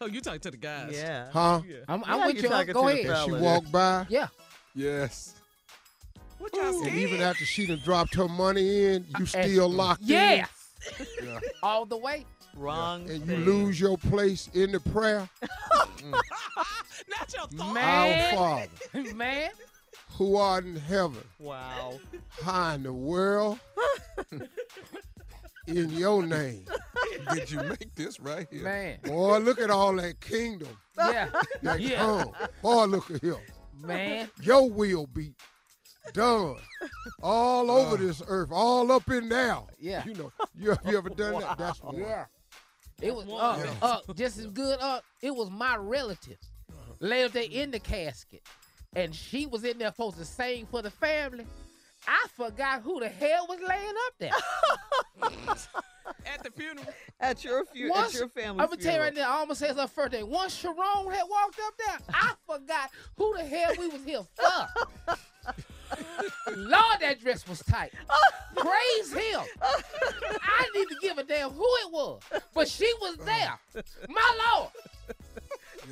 Oh, you talking to the guys? Yeah. Huh? Yeah. I'm, I'm Yeah, with you're you. Go to the ahead. And she walked by? Yeah. Yes. What y'all And even after she done dropped her money in, you still locked Yes. in? Yeah. All the way. Wrong And you thing. lose your place in the prayer? Mm. Not your thought. Man. Our Father, Man. who art in heaven, Wow. how in the world? in your name. Did you make this right here? Man. Boy, look at all that kingdom Yeah. that Yeah. come. Boy, look at him. Man. Your will be done all over this earth, all up in there. Yeah. You know, you, have you ever done that? That's one. Yeah. It was uh, Yeah. uh, just as good. Uh, it was my relative laid up there in the casket, and she was in there supposed to sing for the family. I forgot who the hell was laying up there. At the funeral. At your funeral. At your family. I'm gonna tell you right now. I almost said her first day. Once Sharon had walked up there, I forgot who the hell we was here for. Lord, that dress was tight. Praise him. I didn't even give a damn who it was, but she was uh. there. My Lord.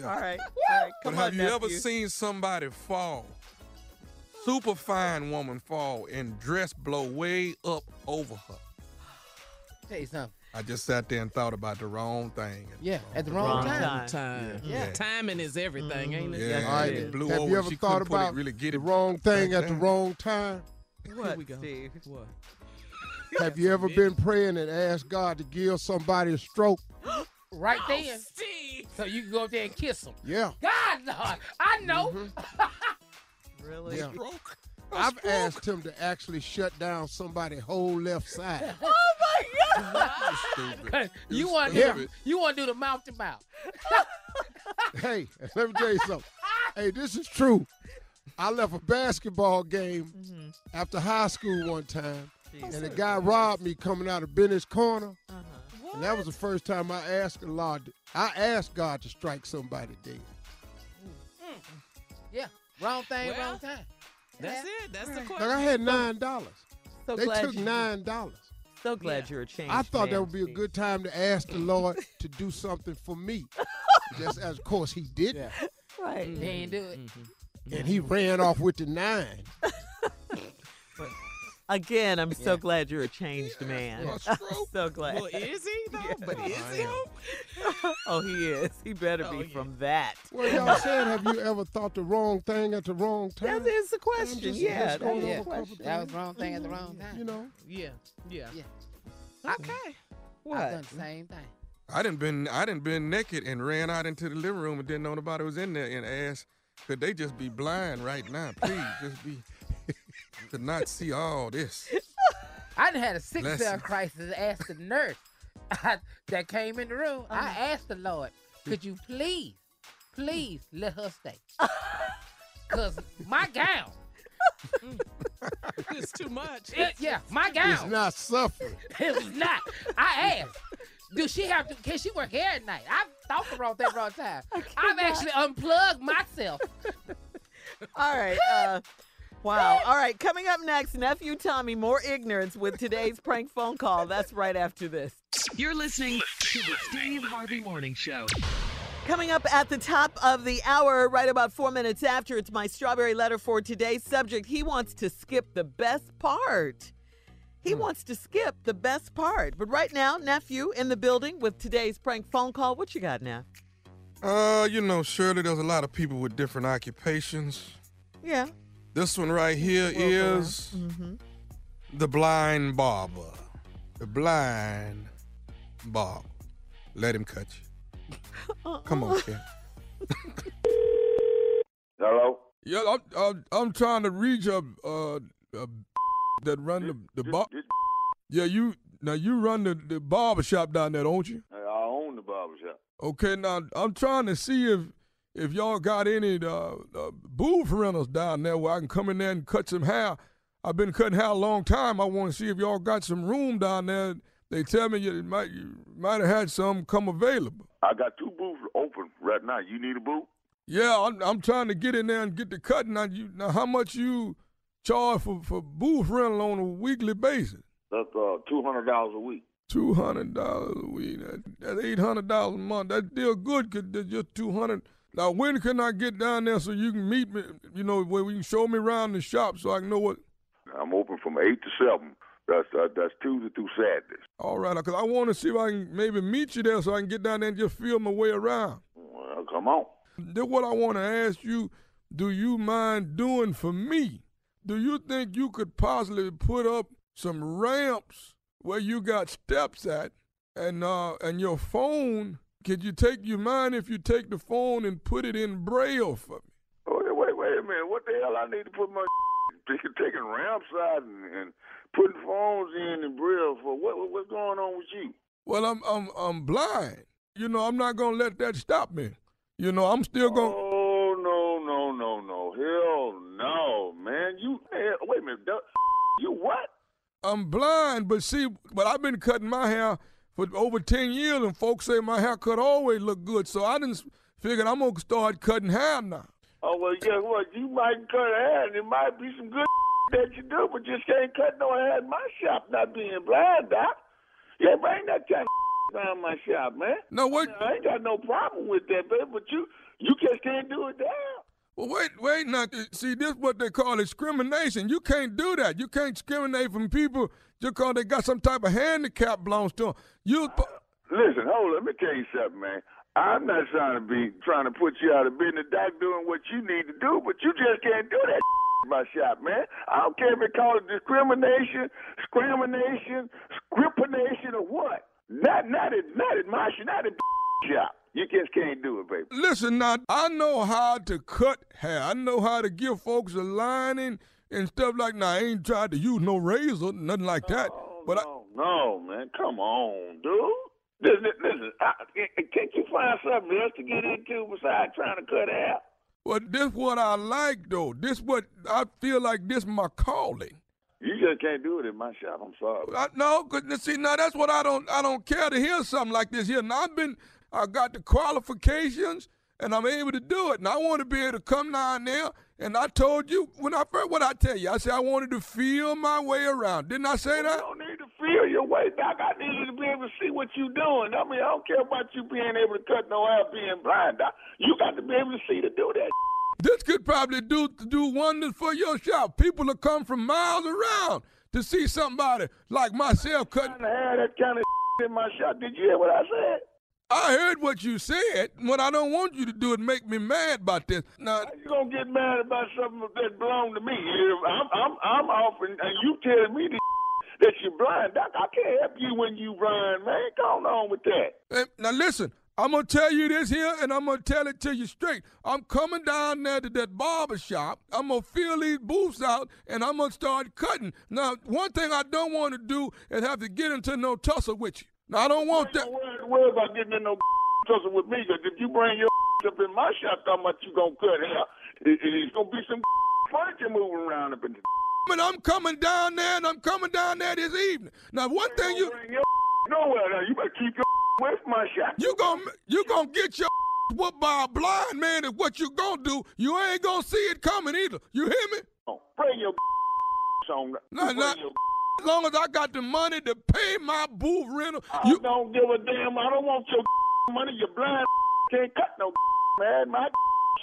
All right. All right. But Come have on, you ever seen somebody fall? Super fine woman fall and dress blow way up over her. Tell you something. I just sat there and thought about the wrong thing. Yeah, at the wrong, time. Time. Yeah. Timing is everything, ain't it? Yeah, All right. it blew Have over. you ever she thought about it, really get the wrong thing at the wrong time? What, we go. Steve? What? Have you ever been praying and asked God to give somebody a stroke? Right Oh, there. Steve. So you can go up there and kiss them. Yeah. God, Lord, I know. Mm-hmm. Really? Yeah. Stroke. I've asked him to actually shut down somebody's whole left side. Oh my God! Stupid. you want to Yeah. do the, you want to do the mouth to mouth. hey, let me tell you something. Hey, this is true. I left a basketball game Mm-hmm. after high school one time, and a guy robbed me coming out of Bennett's corner. Uh-huh. And that was the first time I asked the Lord. I asked God to strike somebody dead. Yeah, wrong thing, Well, wrong time. That's it. That's the Like question. I had nine dollars. So They glad took nine dollars. So glad you're a change. I thought that would be a good time to ask the Lord to do something for me. Just as, of course, he didn't. Right. He ain't do it. Mm-hmm. And mm-hmm. he ran off with the nine. Again, I'm so glad you're a changed man. A stroke. so glad. Well, is he though? But is he? oh, he is. He better Oh, be yeah. from that. Well, y'all said, have you ever thought the wrong thing at the wrong time? That is the question. just- yeah, just that going is over the question. That was wrong thing at the wrong mm-hmm. time. You know, Yeah. Yeah. Yeah. Okay. Mm-hmm. I've done the mm-hmm. same thing. I didn't been I didn't been naked and ran out into the living room and didn't know nobody was in there and asked, could they just be blind right now? Please, just be to not see all this. I done had a sickle cell Blessings. crisis. Asked the nurse that came in the room. I asked the Lord, could you please, please let her stay? Cause my gown, It's too much. it- yeah, my gown. it's gown. not suffering. it's not. I asked, do she have to? Can she work here at night? I thought the wrong thing, wrong time. I've actually unplugged myself. All right. Uh, wow. All right. Coming up next, nephew Tommy, more ignorance with today's prank phone call. That's right after this. You're listening to the Steve Harvey Morning Show. Coming up at the top of the hour, right about four minutes after, it's my strawberry letter for today's subject. He wants to skip the best part. He wants to skip the best part. But right now, nephew in the building with today's prank phone call. What you got now? Uh, you know, surely there's a lot of people with different occupations. Yeah. This one right here is Mm-hmm. the blind barber. The blind barber. Let him cut you. Come on, kid. Hello? Yeah, I'm, I'm, I'm trying to reach a, uh, a that run the, the bar. Yeah, you now you run the, the barber shop down there, don't you? I own the barber shop. Okay, now I'm trying to see if if y'all got any uh, uh, booth rentals down there where I can come in there and cut some hair. I've been cutting hair a long time. I want to see if y'all got some room down there. They tell me you might you might have had some come available. I got two booths open right now. You need a booth? Yeah, I'm, I'm trying to get in there and get the cutting. Now, you, now how much you charge for, for booth rental on a weekly basis? That's uh, two hundred dollars a week. Two hundred dollars a week. That, that's eight hundred dollars a month. That's still good because just two hundred. Now, when can I get down there so you can meet me? You know, where we can show me around the shop so I can know what. I'm open from eight to seven. That's uh, that's Tuesday through Saturdays. All right, because I want to see if I can maybe meet you there so I can get down there and just feel my way around. Well, come on. Then what I want to ask you, do you mind doing for me? Do you think you could possibly put up some ramps where you got steps at, and uh, and your phone? Could you take your mind if you take the phone and put it in braille for me? Oh, wait, wait, wait a minute. What the hell I need to put my taking taking ramps out and, and putting phones in and braille for? What, what what's going on with you? Well, I'm I'm I'm blind. You know, I'm not gonna let that stop me. You know, I'm still gonna. Oh no no no no hell no man you hell, wait a minute you what? I'm blind, but see, but I've been cutting my hair for over ten years, and folks say my haircut always look good. So I didn't figured I'm gonna start cutting hair now. Oh well guess what you might cut hair and it might be some good that you do, but just can't cut no hair in my shop not being blind doc. Yeah, bring that kind of down my shop, man. No, what? I ain't got no problem with that, baby, but you you just can't do it there. Well, wait, wait, now. See, this is what they call discrimination. You can't do that. You can't discriminate from people just because they got some type of handicap belongs to them. You. Uh, listen, hold on. Let me tell you something, man. I'm not trying to be trying to put you out of business. Doc doing what you need to do, but you just can't do that my shop, man. I don't care if it called discrimination, discrimination, scripination, or what. Not not at not at my not at shop. You just can't do it, baby. Listen, now, I know how to cut hair. I know how to give folks a lining and stuff like that. Now, I ain't tried to use no razor, nothing like that. Oh, but no, no, man, come on, dude. Listen, listen I, can't you find something else to get into besides trying to cut out? Well, this what I like, though. This what I feel like this my calling. You just can't do it in my shop. I'm sorry. I, no, cause see, now that's what I don't. I don't care to hear something like this here. Now I've been. I got the qualifications, and I'm able to do it. And I want to be able to come down there. And I told you when I first, what I tell you, I said I wanted to feel my way around. Didn't I say that? You don't need to feel your way, back. I need you to be able to see what you're doing. I mean, I don't care about you being able to cut no hair, being blind, Doc. You got to be able to see to do that. This could probably do do wonders for your shop. People will come from miles around to see somebody like myself cutting. I had that kind of in my shop. Did you hear what I said? I heard what you said. What I don't want you to do is make me mad about this. Now How you gonna get mad about something that belong to me? I'm I'm I'm offering, and you telling me that, that you're blind. Doc, I can't help you when you blind, man. Come on with that. Hey, now listen, I'm gonna tell you this here, and I'm gonna tell it to you straight. I'm coming down there to that barber shop. I'm gonna fill these booths out, and I'm gonna start cutting. Now, one thing I don't want to do is have to get into no tussle with you. Now, I don't want that. Don't worry, about getting in no tussle with me, because if you bring your up in my shop, talking about you gonna cut hair, it, it's gonna be some furniture moving around up in the. And I'm coming down there, and I'm coming down there this evening. Now, one thing you bring your nowhere now. You better keep your away from my shop. you gonna you gonna get your whooped by a blind man is what you gonna do. You ain't gonna see it coming either. You hear me? Oh, bring your on. Bring your As long as I got the money to pay my booth rental, I you don't give a damn. I don't want your money. You're blind. Can't cut no man. My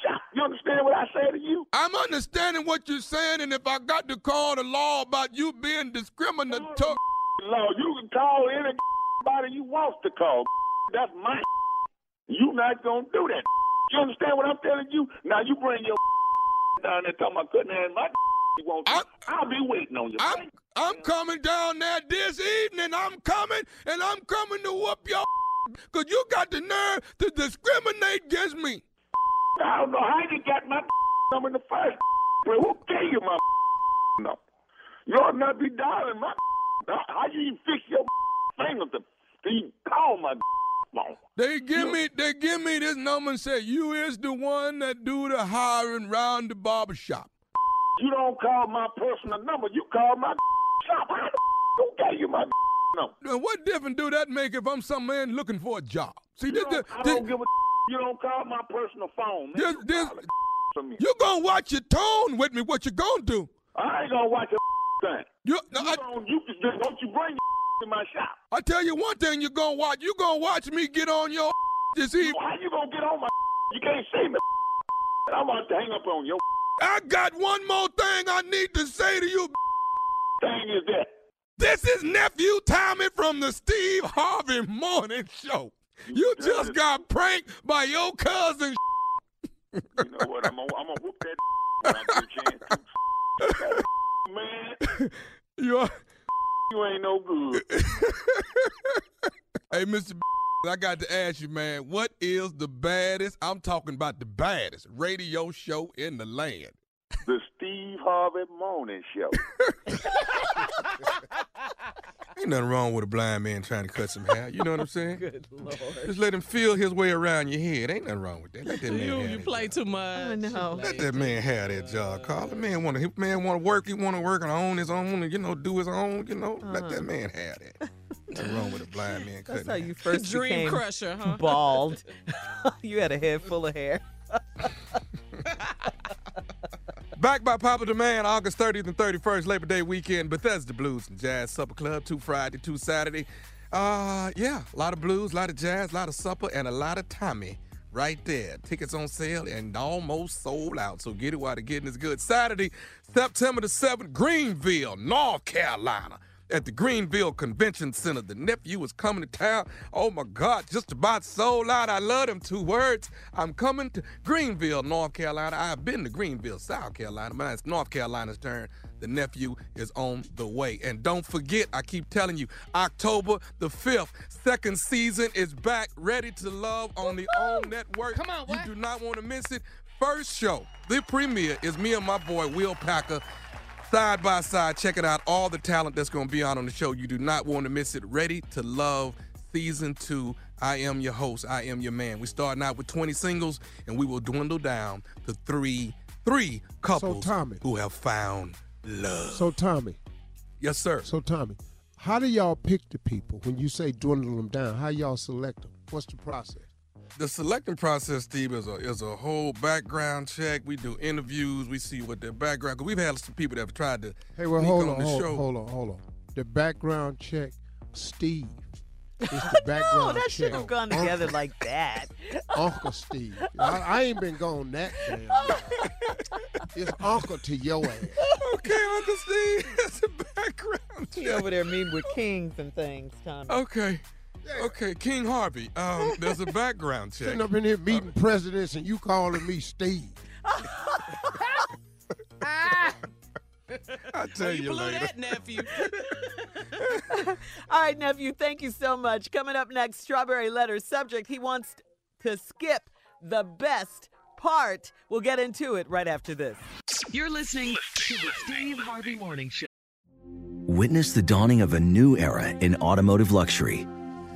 shop. You understand what I say to you? I'm understanding what you're saying, and if I got to call the law about you being discriminatory, Law, you can call anybody you want to call. That's my. You not gonna do that. You understand what I'm telling you? Now you bring your down there talking about cutting hair in my. You won't. I'll be waiting on you. I'm coming down there this evening. I'm coming, and I'm coming to whoop your because you got the nerve to discriminate against me. I don't know how you got my number in the first place. Who gave you my number? You ought not be dialing my How you even fix your fingers to, to even call my phone? They give me they give me this number and say you is the one that do the hiring round the barber shop. You don't call my personal number. You call my shop. How the who gave you my number? What difference do that make if I'm some man looking for a job? See, You this, don't, I don't give a You don't call my personal phone. This, You this, call it you gonna watch your tone with me. What you gonna do? I ain't gonna watch a thing. You, You don't, you, just don't you bring your in my shop. I tell you one thing, you gonna watch. You gonna watch me get on your this evening. How you gonna get on my? You can't see me. I'm about to hang up on your I got one more thing I need to say to you. Thing. Is that? This is nephew Tommy from the Steve Harvey Morning Show. You just got pranked by your cousin. You know what? I'm gonna, I'm whoop that when I get a chance. Man, you are. you ain't no good. Hey, Mr. I got to ask you, man, what is the baddest? I'm talking about the baddest radio show in the land. The Steve Harvey Morning Show. Ain't nothing wrong with a blind man trying to cut some hair. You know what I'm saying? Good lord. Just let him feel his way around your head. Ain't nothing wrong with that. Let that man You have you that play too much. Oh, I know. Let that man have that job, Carl. The man want to. Man want to work. He want to work and own his own, and you know, do his own. You know, let that uh-huh. man have that. Nothing wrong with a blind man That's how hair. you first Dream became crusher, huh? bald. you had a head full of hair. Back by popular demand, August 30th and 31st, Labor Day weekend, Bethesda Blues and Jazz Supper Club, two Friday, two Saturday. Uh, yeah, a lot of blues, a lot of jazz, a lot of supper, and a lot of Tommy right there. Tickets on sale and almost sold out. So get it while the getting is good. Saturday, September the 7th, Greenville, North Carolina. At the Greenville Convention Center. The nephew is coming to town. Oh my God, just about sold out. I love them two words. I'm coming to Greenville, North Carolina. I've been to Greenville, South Carolina, but it's North Carolina's turn. The nephew is on the way. And don't forget, I keep telling you, October the 5th, second season is back, ready to love on the OWN network. Come on, what? You do not want to miss it. First show, the premiere, is me and my boy Will Packer side by side, checking out all the talent that's going to be out on the show. You do not want to miss it. Ready to Love Season 2. I am your host. I am your man. We're starting out with 20 singles, and we will dwindle down to three, three couples Tommy. who have found love. So Tommy. Yes, sir. So Tommy, how do y'all pick the people when you say dwindle them down? How y'all select them? What's the process? The selecting process, Steve, is a is a whole background check. We do interviews. We see what their background. Cause we've had some people that have tried to Hey, well, sneak hold on on, the hold, show. hold on, hold on. The background check, Steve. It's the background No, that shouldn't have gone together Uncle- like that. Uncle Steve. I, I ain't been gone that damn. it's Uncle to your ass. Okay, Uncle Steve. It's a background He over there meeting with kings and things, Tommy. Okay. Okay, King Harvey. Um, there's a background check. Sitting up in here meeting presidents and you calling me Steve. I'll tell you, you blew later. that, nephew. All right, nephew, thank you so much. Coming up next, Strawberry Letter subject. He wants to skip the best part. We'll get into it right after this. You're listening to the Steve Harvey Morning Show. Witness the dawning of a new era in automotive luxury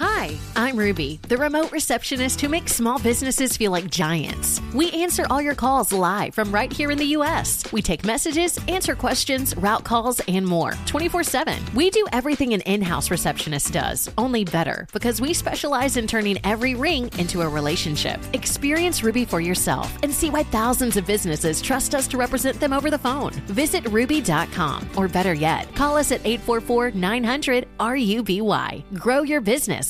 Hi, I'm Ruby, the remote receptionist who makes small businesses feel like giants. We answer all your calls live from right here in the U.S. We take messages, answer questions, route calls, and more 24 7. We do everything an in house receptionist does, only better, because we specialize in turning every ring into a relationship. Experience Ruby for yourself and see why thousands of businesses trust us to represent them over the phone. Visit ruby.com, or better yet, call us at 844 900 RUBY. Grow your business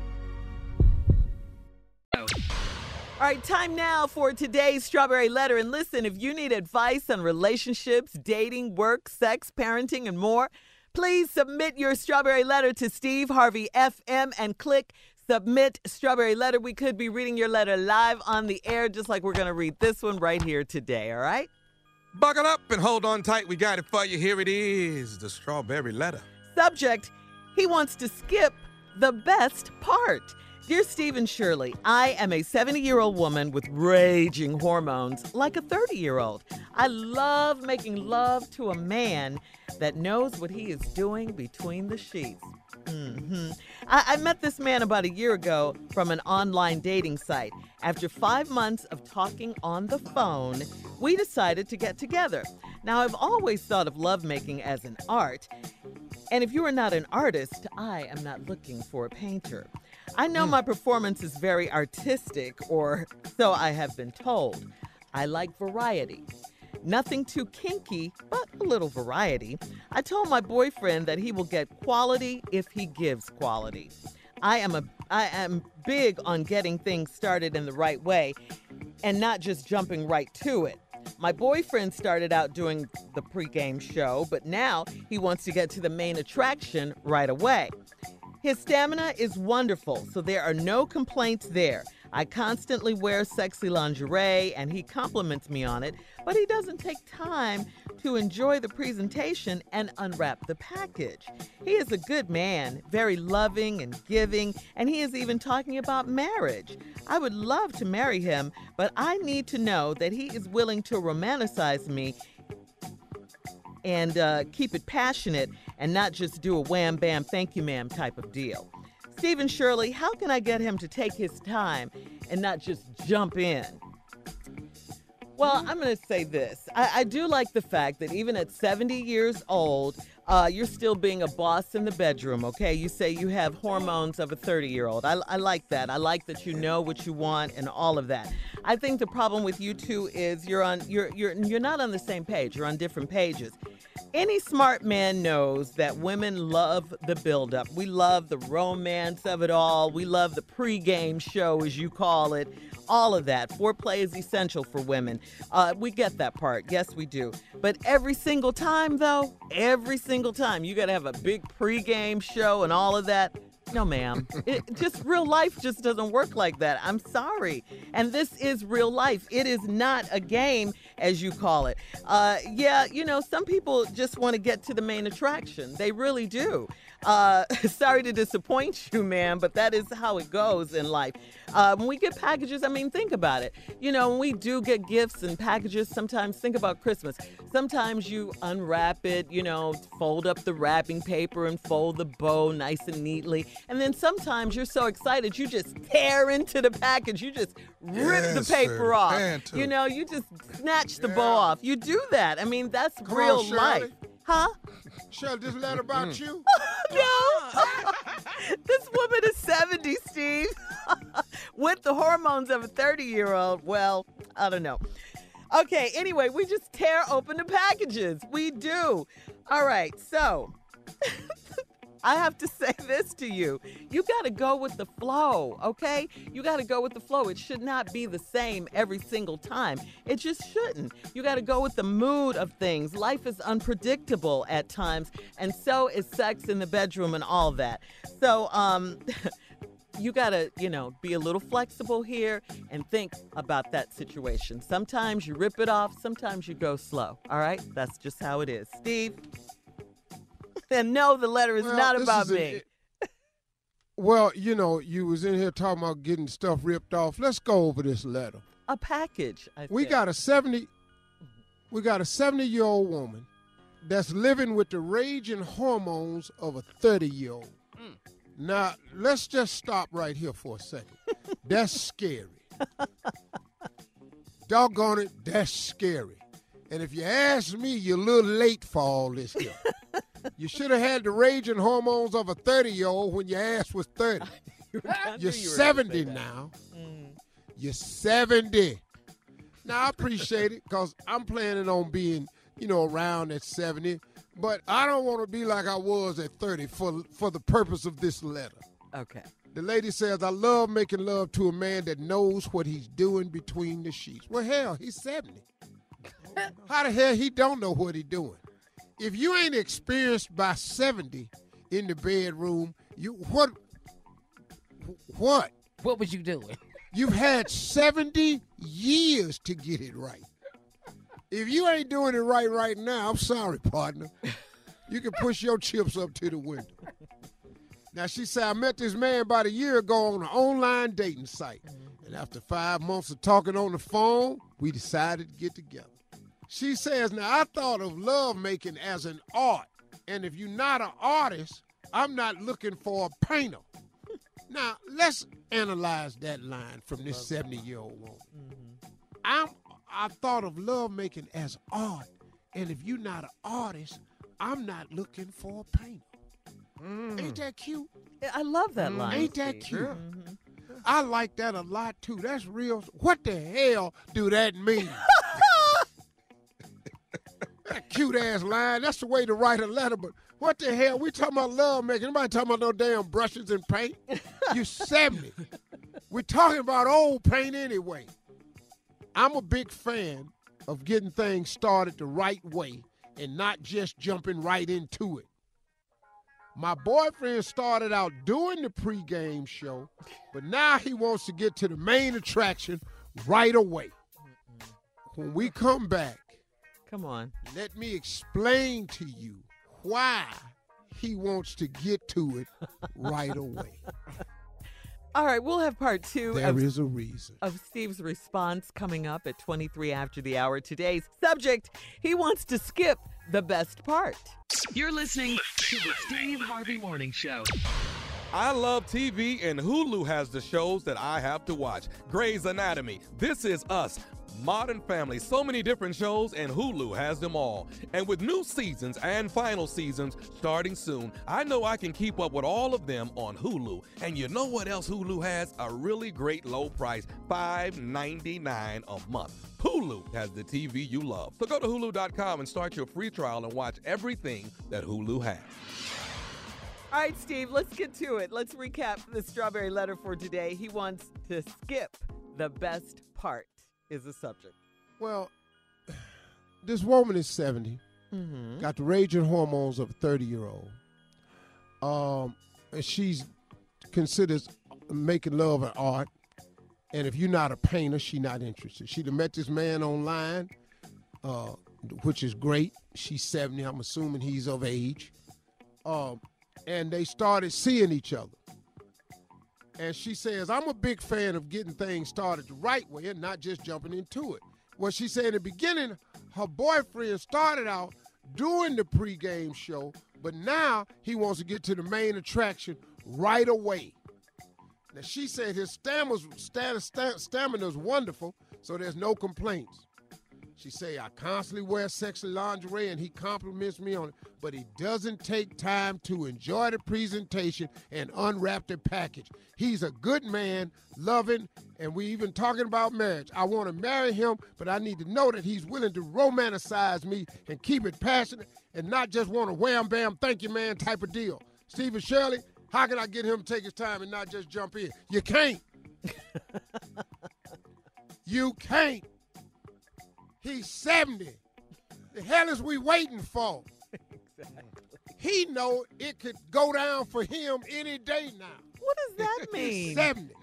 All right, time now for today's Strawberry Letter. And listen, if you need advice on relationships, dating, work, sex, parenting, and more, please submit your Strawberry Letter to Steve Harvey FM and click Submit Strawberry Letter. We could be reading your letter live on the air, just like we're going to read this one right here today, all right? Buckle up and hold on tight. We got it for you. Here it is the Strawberry Letter. Subject He wants to skip the best part. Dear Stephen Shirley, I am a 70 year old woman with raging hormones like a 30 year old. I love making love to a man that knows what he is doing between the sheets. hmm I, I met this man about a year ago from an online dating site. After five months of talking on the phone, we decided to get together. Now, I've always thought of lovemaking as an art, and if you are not an artist, I am not looking for a painter. I know my performance is very artistic, or so I have been told. I like variety. Nothing too kinky, but a little variety. I told my boyfriend that he will get quality if he gives quality. I am a I am big on getting things started in the right way and not just jumping right to it. My boyfriend started out doing the pregame show, but now he wants to get to the main attraction right away. His stamina is wonderful, so there are no complaints there. I constantly wear sexy lingerie and he compliments me on it, but he doesn't take time to enjoy the presentation and unwrap the package. He is a good man, very loving and giving, and he is even talking about marriage. I would love to marry him, but I need to know that he is willing to romanticize me and uh, keep it passionate and not just do a wham bam thank you ma'am type of deal. Stephen Shirley, how can I get him to take his time and not just jump in? Well, I'm going to say this. I, I, do like the fact that even at 70 years old, uh, you're still being a boss in the bedroom, okay? You say you have hormones of a 30 year old. I, I like that. I like that you know what you want and all of that. I think the problem with you two is you're on you're you're you're not on the same page. You're on different pages. Any smart man knows that women love the buildup. We love the romance of it all. We love the pregame show, as you call it. All of that. Foreplay is essential for women. Uh, we get that part. Yes, we do. But every single time, though, every single time, you got to have a big pregame show and all of that. No, ma'am. It just real life just doesn't work like that. I'm sorry. And this is real life. It is not a game, as you call it. Uh, yeah, you know, some people just want to get to the main attraction. They really do. Uh, sorry to disappoint you, ma'am, but that is how it goes in life. Uh, when we get packages, I mean, think about it. You know, when we do get gifts and packages, sometimes think about Christmas. Sometimes you unwrap it, you know, fold up the wrapping paper and fold the bow nice and neatly. And then sometimes you're so excited, you just tear into the package. You just rip Yes, the paper sir. off. Man. You know, you just snatch the bow off. You do that. I mean, that's Come real Shirley. life. Huh? Shirley, this letter about Mm. you? no. this woman is 70, Steve. With the hormones of a 30 year old. Well, I don't know. Okay, anyway, we just tear open the packages. We do. All right, so I have to say this to you. You got to go with the flow, okay? You got to go with the flow. It should not be the same every single time. It just shouldn't. You got to go with the mood of things. Life is unpredictable at times, and so is sex in the bedroom and all that. So, um, you got to, you know, be a little flexible here and think about that situation. Sometimes you rip it off, sometimes you go slow. All right? That's just how it is. Steve? And no, the letter is Well, not about is me. Well, you know, you was in here talking about getting stuff ripped off. Let's go over this letter. A package. I We think. got a 70 we got a 70 year old woman that's living with the raging hormones of a 30 year old. Mm. Now, let's just stop right here for a second. That's scary. Doggone it, that's scary. And if you ask me, you're a little late for all this here. you should have had the raging hormones of a 30 year old when your ass was 30. You're you were gonna say 70 now. Mm. You're 70. Now I appreciate it because I'm planning on being, you know, around at 70. But I don't want to be like I was at 30 for for the purpose of this letter. Okay. The lady says, I love making love to a man that knows what he's doing between the sheets. Well, hell, he's 70. How the hell he don't know what he doing? If you ain't experienced by 70 in the bedroom, you what what? What was you doing? You've had 70 years to get it right. If you ain't doing it right right now, I'm sorry, partner. You can push your chips up to the window. Now, she said, I met this man about a year ago on an online dating site. Mm-hmm. And after five months of talking on the phone, we decided to get together. She says, Now, I thought of love making as an art. And if you're not an artist, I'm not looking for a painter. Now, let's analyze that line from this 70 year old woman. I'm, I thought of love making as art. And if you're not an artist, I'm not looking for a painter. Ain't that cute? I love that line. Ain't that Steve. cute? I like that a lot too. That's real. What the hell do that mean? that cute ass line. That's the way to write a letter. But what the hell? We talking about love making. Nobody talking about no damn brushes and paint. You 70. We're talking about old paint anyway. I'm a big fan of getting things started the right way and not just jumping right into it. My boyfriend started out doing the pregame show, but now he wants to get to the main attraction right away. When we come back, Come on. let me explain to you why he wants to get to it right away. All right, we'll have part two There of, is a reason. of Steve's response coming up at 23 after the hour. Today's subject he wants to skip the best part. You're listening to the Steve Harvey Morning Show. I love TV, and Hulu has the shows that I have to watch. Grey's Anatomy, This Is Us, Modern Family, so many different shows, and Hulu has them all. And with new seasons and final seasons starting soon, I know I can keep up with all of them on Hulu. And you know what else Hulu has? A really great low price $5.99 a month. Hulu has the TV you love. So go to Hulu.com and start your free trial and watch everything that Hulu has. All right, Steve, let's get to it. Let's recap the strawberry letter for today. He wants to skip the best part, is the subject. Well, this woman is 70, Mm-hmm. got the raging hormones of a 30 year old. Um, and she's considers making love an art. And if you're not a painter, she not interested. She done met this man online, uh, which is great. She's 70. I'm assuming he's of age. Um, and they started seeing each other. And she says, I'm a big fan of getting things started the right way and not just jumping into it. Well, she said in the beginning, her boyfriend started out doing the pregame show, but now he wants to get to the main attraction right away. Now, she said his stamina's, stamina, stamina is wonderful, so there's no complaints. She say I constantly wear sexy lingerie and he compliments me on it, but he doesn't take time to enjoy the presentation and unwrap the package. He's a good man, loving, and we even talking about marriage. I want to marry him, but I need to know that he's willing to romanticize me and keep it passionate and not just want a wham bam thank you man type of deal. Stephen Shirley, how can I get him to take his time and not just jump in? You can't. you can't. He's 70. The hell is we waiting for? He know it could go down for him any day now. What does that mean? He's 70.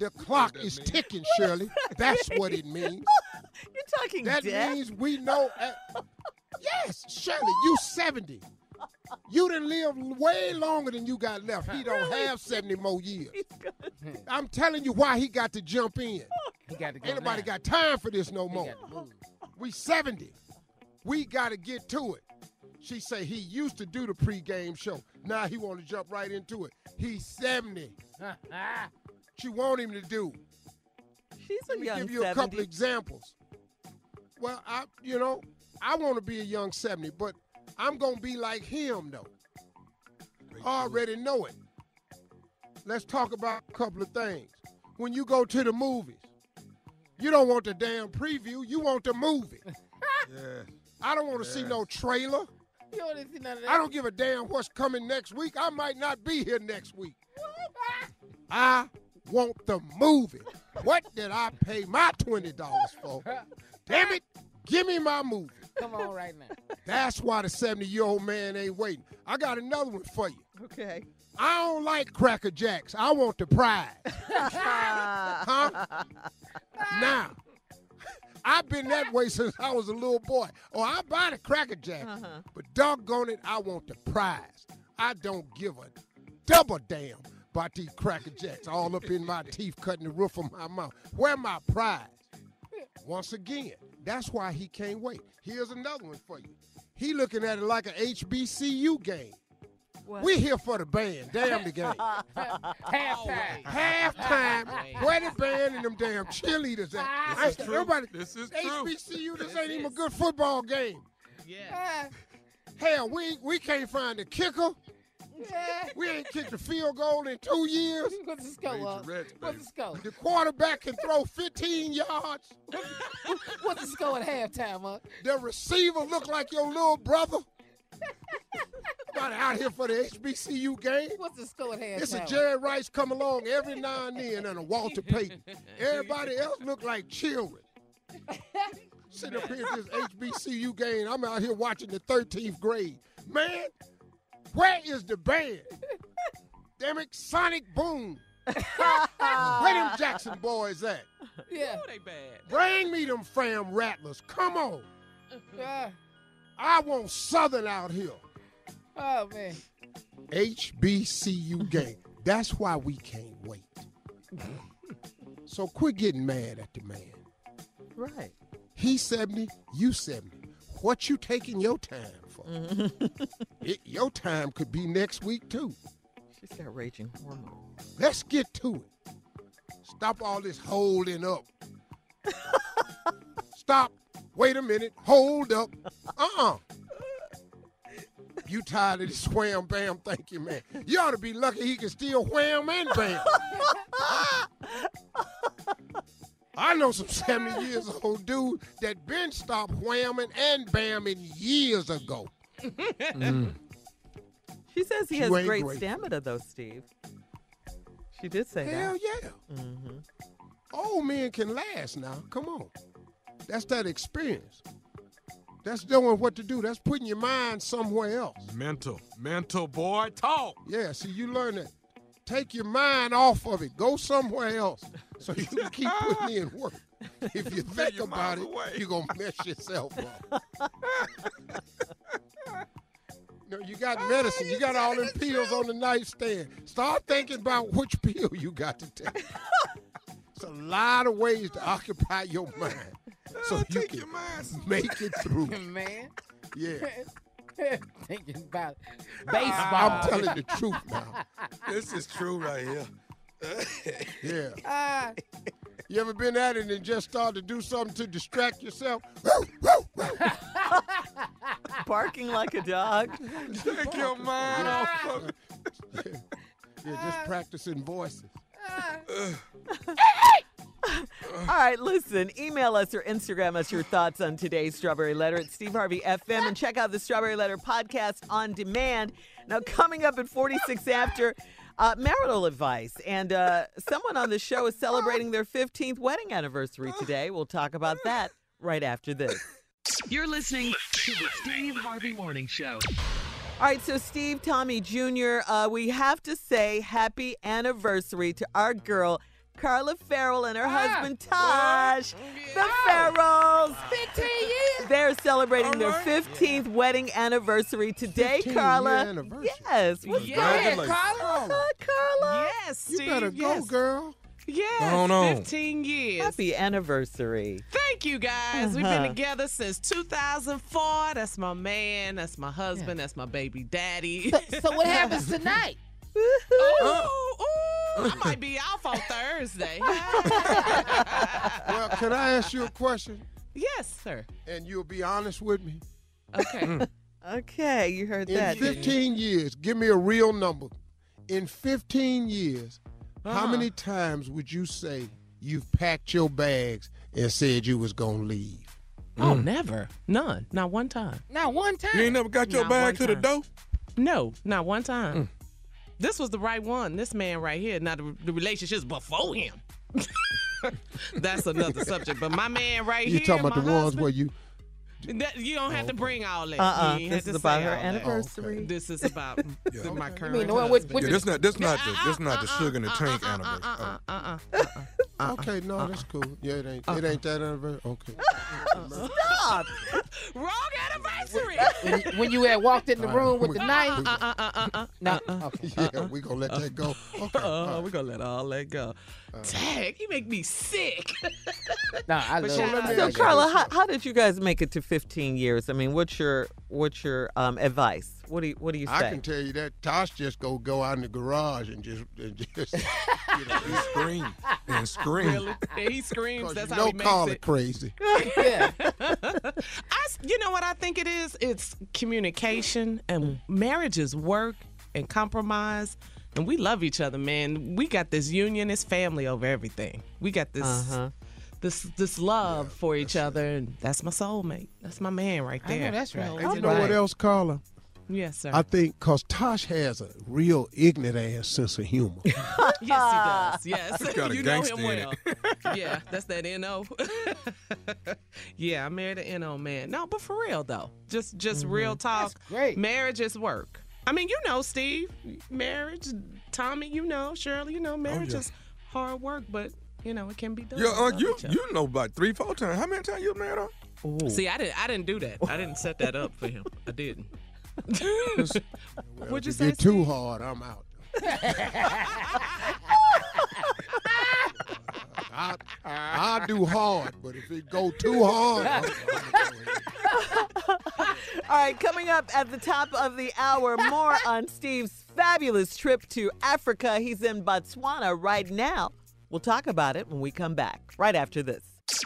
The clock is ticking, Shirley. That's what it means. You're talking That death? means we know. At, yes, Shirley, you 70. You done lived way longer than you got left. He don't have 70 more years. I'm telling you why he got to jump in. Oh, He got to go Ain't nobody now. got time for this no He more. got to move. We 70. We got to get to it. She say he used to do the pregame show. Now he want to jump right into it. He's 70. She want him to do. She's a Let me young give you a couple examples. Well, I, you know, I want to be a young 70, but I'm going to be like him, though. Already know it. Let's talk about a couple of things. When you go to the movies, you don't want the damn preview, you want the movie. Yeah. I don't want to see no trailer. You don't see none of that. I don't give a damn what's coming next week. I might not be here next week. I want the movie. What did I pay my $20 for? Damn it, give me my movie. Come on right now. That's why the 70 year old man ain't waiting. I got another one for you. Okay. I don't like Cracker Jacks. I want the prize. huh? Now, I've been that way since I was a little boy. Oh, I buy the Cracker Jack, Uh-huh. but doggone it, I want the prize. I don't give a double damn about these Cracker Jacks all up in my teeth, cutting the roof of my mouth. Where my prize? Once again, that's why he can't wait. Here's another one for you. He looking at it like a HBCU game. We here for the band, damn the game. Halftime. Halftime, where the band and them damn cheerleaders at? This is true. Everybody, This is true. HBCU, this ain't even a good football game. Yeah. Hell, we we can't find the kicker. Yeah. We ain't kicked a field goal in two years. What's the score? up? What's the score? The quarterback can throw 15 yards. What's the score at halftime, huh? The receiver look like your little brother. Everybody out here for the HBCU game. What's the score at halftime? It's a Jerry Rice come along every now and then and a Walter Payton. Everybody else look like children. Sitting up here at this HBCU game, I'm out here watching the 13th grade. Man, where is the band? Damn it, Sonic Boom. Where them Jackson boys at? Yeah. they bad. Bring me them fam rattlers. Come on. I want Southern out here. Oh man. HBCU game. That's why we can't wait. So quit getting mad at the man. Right. He 70, you 70. What you taking your time for? It- your time could be next week too. She's got raging hormones. Let's get to it. Stop all this holding up. Stop. Wait a minute. Hold up. Uh-uh. You tired of this wham bam? Thank you, man. You ought to be lucky he can still wham and bam. I know some 70 years old dude that been stopped whamming and bamming years ago. She says he You has great great. stamina, though, Steve. She did say Hell that. yeah. Mm-hmm. Old men can last now. Come on. That's that experience. That's knowing what to do. That's putting your mind somewhere else. Mental. Mental, boy. Talk. Yeah, see, you learn that. Take your mind off of it. Go somewhere else so you can keep putting in work. If you think about it, you're going to mess yourself up. No, you got medicine. You got all them pills on the nightstand. Start thinking about which pill you got to take. It's a lot of ways to occupy your mind so you can make it through. man. Yeah. Thinking about baseball. I'm telling the truth now. This is true right here. Yeah. Ah, You ever been at it and just started to do something to distract yourself? Barking like a dog. Take your mind off of it. Yeah, just practicing voices. All right, listen, email us or Instagram us your thoughts on today's Strawberry Letter at Steve Harvey FM and check out the Strawberry Letter podcast on demand. Now, coming up at 46 after, uh, marital advice. And uh, someone on the show is celebrating their 15th wedding anniversary today. We'll talk about that right after this. You're listening to the Steve Harvey Morning Show. All right, so Steve Tommy Jr., uh, we have to say happy anniversary to our girl, Carla Ferrell, and her husband, Tosh. The Ferrells. 15 years. They're celebrating their 15th wedding anniversary today, Carla. year anniversary. Yes. What's Yeah, going Carla. on, Carla? Yes, You Steve. better go, yes. girl. Yes, Going on. 15 years. Happy anniversary. Thank you, guys. We've Uh-huh. been together since 2004. That's my man. That's my husband. That's my baby daddy. So what happens tonight? Ooh, uh. ooh, I might be off on Thursday. Well, can I ask you a question? yes, sir. And you'll be honest with me. Okay. Mm. Okay, you heard In that. didn't you? 15 years, give me a real number. In 15 years, how Uh-huh. many times would you say you've packed your bags and said you was going to leave? Oh, mm. never. None. Not one time. Not one time. You ain't never got your Not bag to the door? No, not one time. Mm. This was the right one. This man right here. Now the, the relationships before him. That's another subject. But my man right You here, talking about my the ones where you that, you don't have to bring all that. Uh-uh. You ain't have This is about her all that. anniversary. This is about my current. mean the one with- husband. with Yeah, the- this not this not the this not the sugar in the tank uh, anniversary. Uh-uh, Okay, no, that's cool. Yeah, it ain't it ain't that anniversary. Okay. Stop. Wrong anniversary. When you, when you had walked in the room with the knife. Uh, uh, uh, uh, uh, No. uh-uh. yeah, we gonna let that go. Okay. Uh, we're gonna let all that go. Tag, you make me sick. No, I But love shout it. I to So. Carla, how, how did you guys make it to 15 years? I mean, what's your what's your um, advice? What do you what do you say? I can tell you that Tosh just go go out in the garage and just and just you know, You scream and scream. really? Yeah, he screams. That's you how know he makes Carla it. crazy. Yeah. I, s- you know what I think it is? It's communication and marriages work and compromise. And we love each other, man. We got this union, this family over everything. We got this Uh-huh. this this love for each other, and that's my soulmate. That's my man right I know there. that's right. You know what else, Carla? Yes, sir. I think because Tosh has a real ignorant ass sense of humor. yes, he does. Yes, He's got a you know him in well. yeah, that's that no. yeah, I married an no man. No, but for real though, just just real talk. Mm-hmm. great. Marriage is work. I mean, you know, Steve, marriage. Tommy, you know, Shirley, you know, marriage yeah. is hard work, but you know, it can be done. Yeah, We uh, you you know about three, four times. How many times you married her? See, I didn't. I didn't do that. I didn't set that up for him. I didn't. What'd you if say? it get too hard, I'm out. I, I do hard, but if it go too hard, I'm- All right, coming up at the top of the hour, more on Steve's fabulous trip to Africa. He's in Botswana right now. We'll talk about it when we come back, right after this.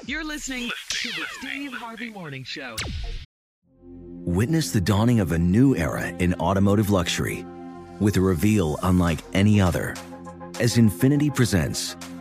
You're listening to the Steve Harvey Morning Show. Witness the dawning of a new era in automotive luxury with a reveal unlike any other as Infiniti presents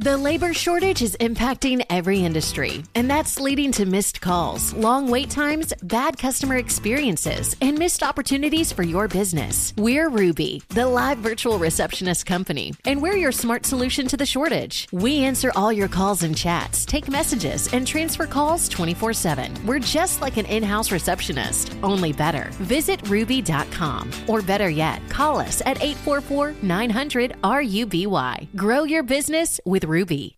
The labor shortage is impacting every industry, and that's leading to missed calls, long wait times, bad customer experiences, and missed opportunities for your business. We're Ruby, the live virtual receptionist company, and we're your smart solution to the shortage. We answer all your calls and chats, take messages, and transfer calls 24 7. We're just like an in house receptionist, only better. Visit ruby.com, or better yet, call us at 844 900 RUBY. Grow your business with Ruby.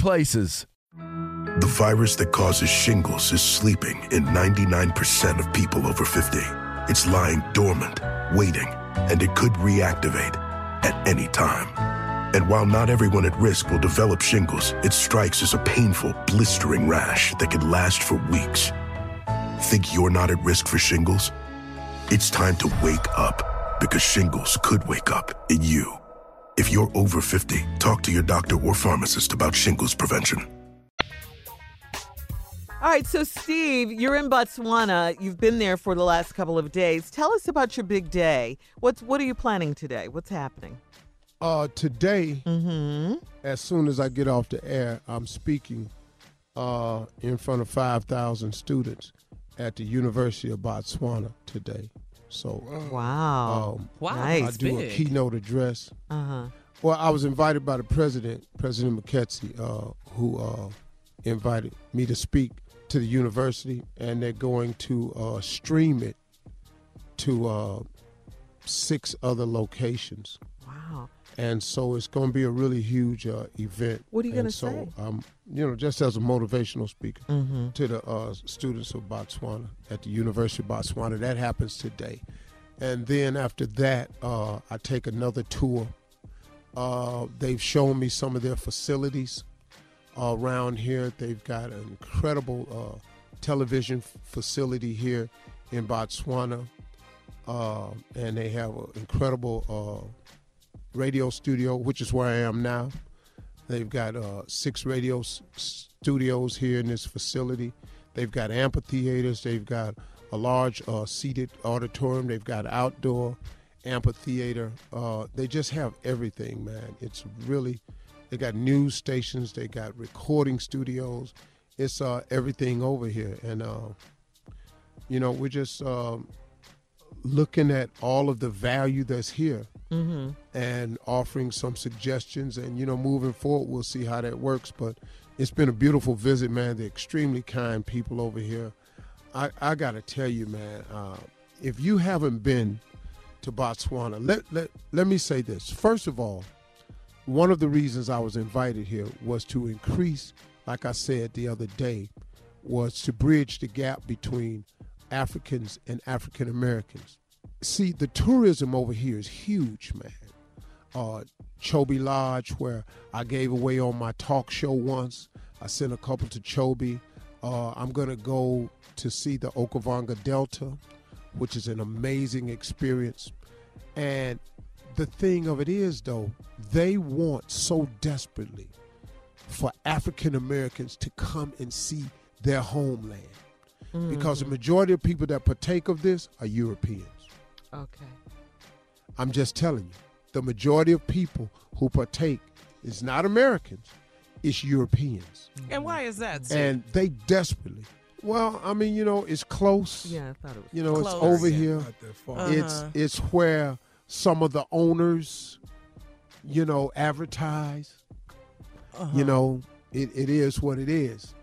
places. The virus that causes shingles is sleeping in 99% of people over 50. It's lying dormant, waiting, and it could reactivate at any time. And while not everyone at risk will develop shingles, it strikes as a painful, blistering rash that can last for weeks. Think you're not at risk for shingles? It's time to wake up because shingles could wake up in you. If you're over 50, talk to your doctor or pharmacist about shingles prevention. All right, so Steve, you're in Botswana. You've been there for the last couple of days. Tell us about your big day. What's what are you planning today? What's happening? Uh, today, Mm-hmm. as soon as I get off the air, I'm speaking uh, in front of 5,000 students at the University of Botswana today. So, Wow. um, Wow, I that's do a keynote address. Uh-huh. Well, I was invited by the president, President McKetsy, uh, who uh, invited me to speak to the university, and they're going to uh, stream it to uh, six other locations. Wow. And so it's going to be a really huge uh, event. What are you gonna so, say? Um, you know, just as a motivational speaker Mhm. to the uh, students of Botswana at the University of Botswana. That happens today. And then after that, uh, I take another tour. Uh, they've shown me some of their facilities uh, around here. They've got an incredible uh, television f- facility here in Botswana. Uh, and they have an incredible uh, radio studio, which is where I am now. They've got uh, six radio s- studios here in this facility. They've got amphitheaters. They've got a large uh, seated auditorium. They've got outdoor amphitheater. Uh, they just have everything, man. It's really, they got news stations. They got recording studios. It's uh, everything over here. And, uh, you know, we're just um, looking at all of the value that's here Mm-hmm. and offering some suggestions. And, you know, moving forward, we'll see how that works. But it's been a beautiful visit, man. They're extremely kind people over here. I, I got to tell you, man, uh, if you haven't been to Botswana, let, let, let me say this. First of all, one of the reasons I was invited here was to increase, like I said the other day, was to bridge the gap between Africans and African Americans. See, the tourism over here is huge, man. Uh, Chobe Lodge, where I gave away on my talk show once. I sent a couple to Chobe. Uh, I'm going to go to see the Okavango Delta. which is an amazing experience. And the thing of it is, though, they want so desperately for African Americans to come and see their homeland. Because the Mhm. majority of people that partake of this are Europeans. Okay. I'm just telling you, the majority of people who partake is not Americans, it's Europeans. And why is that? Steve? And they desperately. Well, I mean, you know, it's close. Yeah, I thought it was You know, close. it's over Yeah. here. Not that far. It's Uh-huh. it's where some of the owners, you know, advertise. Uh-huh. You know, it, it is what it is.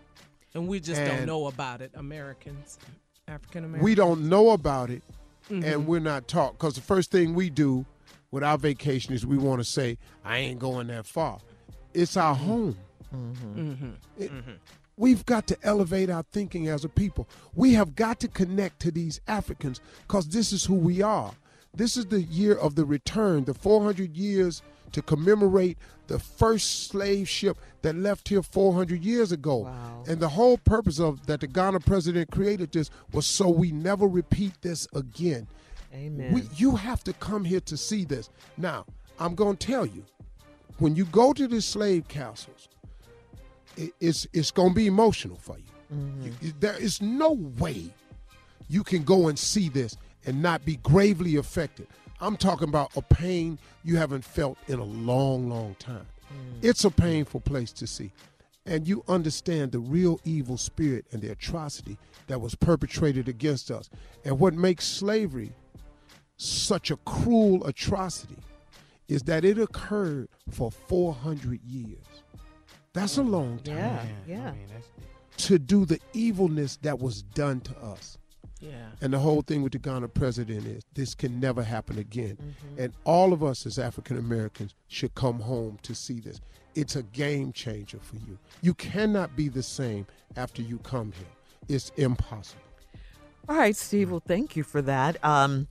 and we just don't know about it, Americans, African Americans. We don't know about it, Mhm. and we're not taught. Because the first thing we do with our vacation is we want to say, "I ain't going that far." It's our home. Mm-hmm. It- We've got to elevate our thinking as a people. We have got to connect to these Africans because this is who we are. This is the year of the return, the 400 years to commemorate the first slave ship that left here 400 years ago. And the whole purpose of that the Ghana president created this was so we never repeat this again. Amen. We, you have to come here to see this. Now, I'm going to tell you, when you go to the slave castles, it, it's it's going to be emotional for you. Mm-hmm. You- you- There is no way you can go and see this and not be gravely affected. I'm talking about a pain you haven't felt in a long, long time. Mm. It's a painful place to see. And you understand the real evil spirit and the atrocity that was perpetrated against us. And what makes slavery such a cruel atrocity is that it occurred for 400 years. That's a long time Yeah, yeah. to do the evilness that was done to us. Yeah. And the whole thing with the Ghana president is this can never happen again. Mm-hmm. And all of us as African Americans should come home to see this. It's a game changer for you. You cannot be the same after you come here. It's impossible. All right, Steve. Well, thank you for that. Um,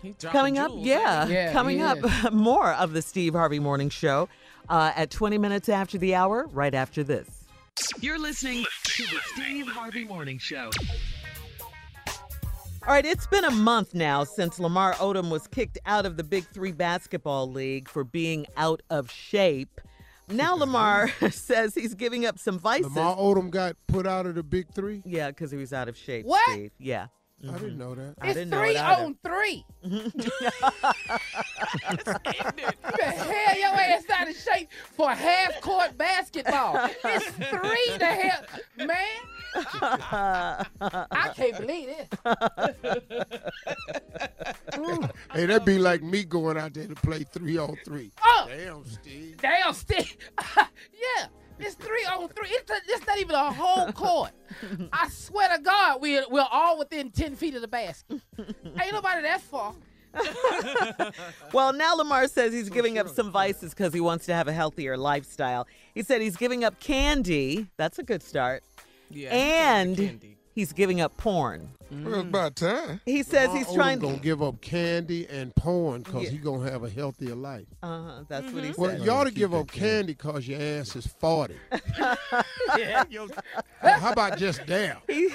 He dropping coming up, yeah. Yeah, coming he up, more of the Steve Harvey Morning Show uh, at 20 minutes after the hour, right after this. You're listening to the Steve Harvey Morning Show. All right, it's been a month now since Lamar Odom was kicked out of the Big Three basketball league for being out of shape. Now Lamar says he's giving up some vices. Lamar Odom got put out of the big three? Yeah, because he was out of shape. What? Steve. Yeah. I didn't know that. I It's didn't know three oh it either. on three. the hell your ass out of shape for half court basketball. It's three the hell man. I can't believe it. Hey, that'd be like me going out there to play three on three. Oh. Damn, Steve. Damn, Steve. yeah, it's three on three. It's, it's not even a whole court. I swear to God, we're, we're all within 10 feet of the basket. Ain't nobody that far. Well, now Lamar says he's giving up some vices because he wants to have a healthier lifestyle. He said he's giving up candy. That's a good start. Yeah, and he's giving up porn. Well, it's about time. He says Lamar he's Odom trying gonna give up candy and porn because Yeah. he gonna have a healthier life. Uh-huh, that's what he said. Well, you ought to give up candy because your ass is 40. yeah. How about just there? he,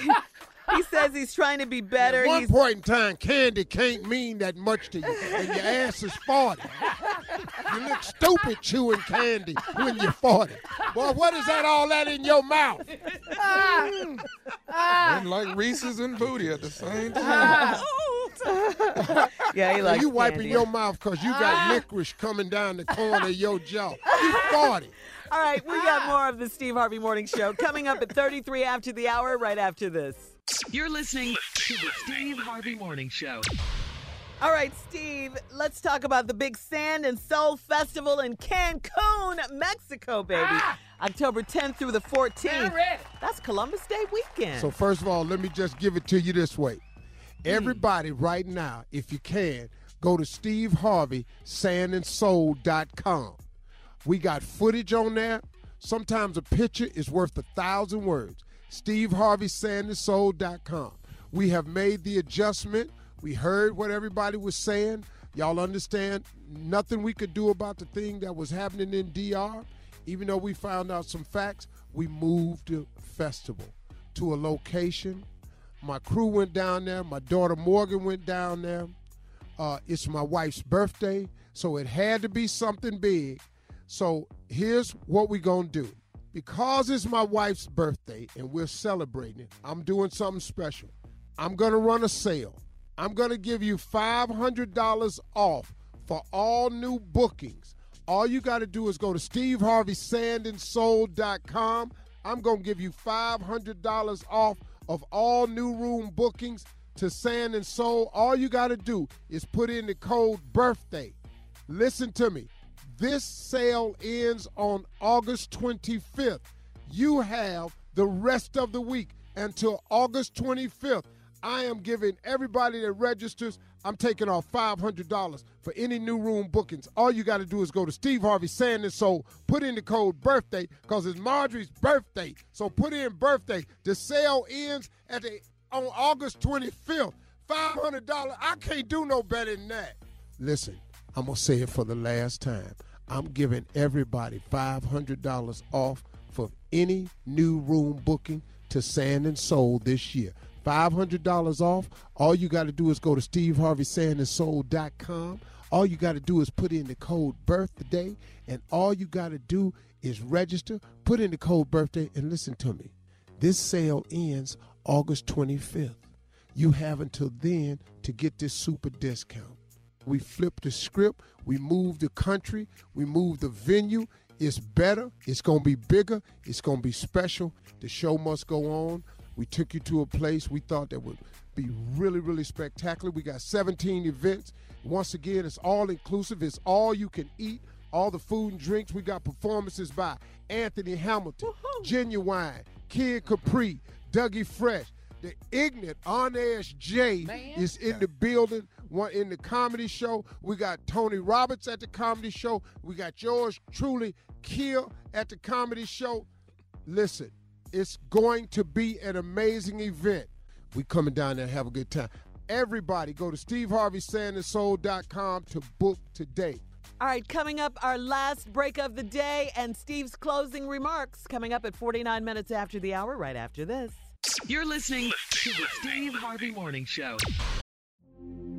he says he's trying to be better. At one He's point in time, candy can't mean that much to you, and your ass is 40. You look stupid chewing candy when you're 40. Boy, what is that all that in your mouth? Ah. And like Reese's and Booty at the same ah. time. yeah, he And likes you wiping candy. your mouth because you got ah. licorice coming down the corner of your jaw. You 40. All right, we got more of the Steve Harvey Morning Show coming up at 33 after the hour, right after this. You're listening to the Steve Harvey Morning Show. All right, Steve, let's talk about the big Sand and Soul Festival in Cancun, Mexico, baby. Ah! October 10th through the 14th. That's Columbus Day weekend. So first of all, let me just give it to you this way. Everybody right now, if you can, go to steveharveysandandsoul.com. We got footage on there. Sometimes a picture is worth a thousand words. Steve We have made the adjustment. We heard what everybody was saying. Y'all understand nothing we could do about the thing that was happening in DR. Even though we found out some facts, we moved the festival to a location My crew went down there. My daughter Morgan went down there. Uh, it's my wife's birthday, so it had to be something big. So here's what we're going to do. Because it's my wife's birthday and we're celebrating it, I'm doing something special. I'm going to run a sale. I'm going to give you $500 off for all new bookings. All you got to do is go to steveharveysandansoul.com. I'm going to give you $500 off of all new room bookings to Sand and Soul. All you got to do is put in the code birthday. Listen to me. This sale ends on August 25th. You have the rest of the week until August 25th. I am giving everybody that registers, I'm taking off $500 for any new room bookings. All you got to do is go to Steve Harvey Sand and Soul, put in the code birthday because it's Marjorie's birthday. So put in birthday. The sale ends at the on August 25th. $500. I can't do no better than that. Listen, I'm going to say it for the last time. I'm giving everybody $500 off for any new room booking to Sand and Soul this year. $500 off. All you got to do is go to steveharveysandansoul.com. All you got to do is put in the code birthday, and all you got to do is register, put in the code birthday, and listen to me. This sale ends August 25th. You have until then to get this super discount. We flipped the script, we moved the country, we moved the venue. It's better, it's going to be bigger, it's going to be special. The show must go on. We took you to a place we thought that would be really, really spectacular. We got 17 events. Once again, it's all inclusive, it's all you can eat, all the food and drinks. We got performances by Anthony Hamilton, Ginuwine, Kid Capri, Dougie Fresh. The ignorant Arnez J is in the building. One in the comedy show. We got Tony Roberts at the comedy show. We got yours truly, Kill at the comedy show. Listen, it's going to be an amazing event. We coming down there have a good time. Everybody go to steveharveysandansoul.com to book today. All right, coming up, our last break of the day and Steve's closing remarks coming up at 49 minutes after the hour, right after this. You're listening to the Steve Harvey Morning Show.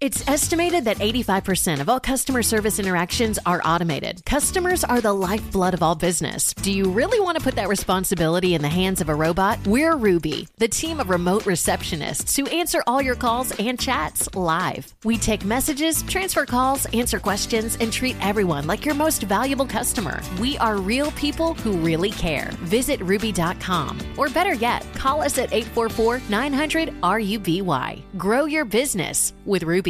It's estimated that 85% of all customer service interactions are automated. Customers are the lifeblood of all business. Do you really want to put that responsibility in the hands of a robot? We're Ruby, the team of remote receptionists who answer all your calls and chats live. We take messages, transfer calls, answer questions, and treat everyone like your most valuable customer. We are real people who really care. Visit ruby.com, or better yet, call us at 844 900 RUBY. Grow your business with Ruby.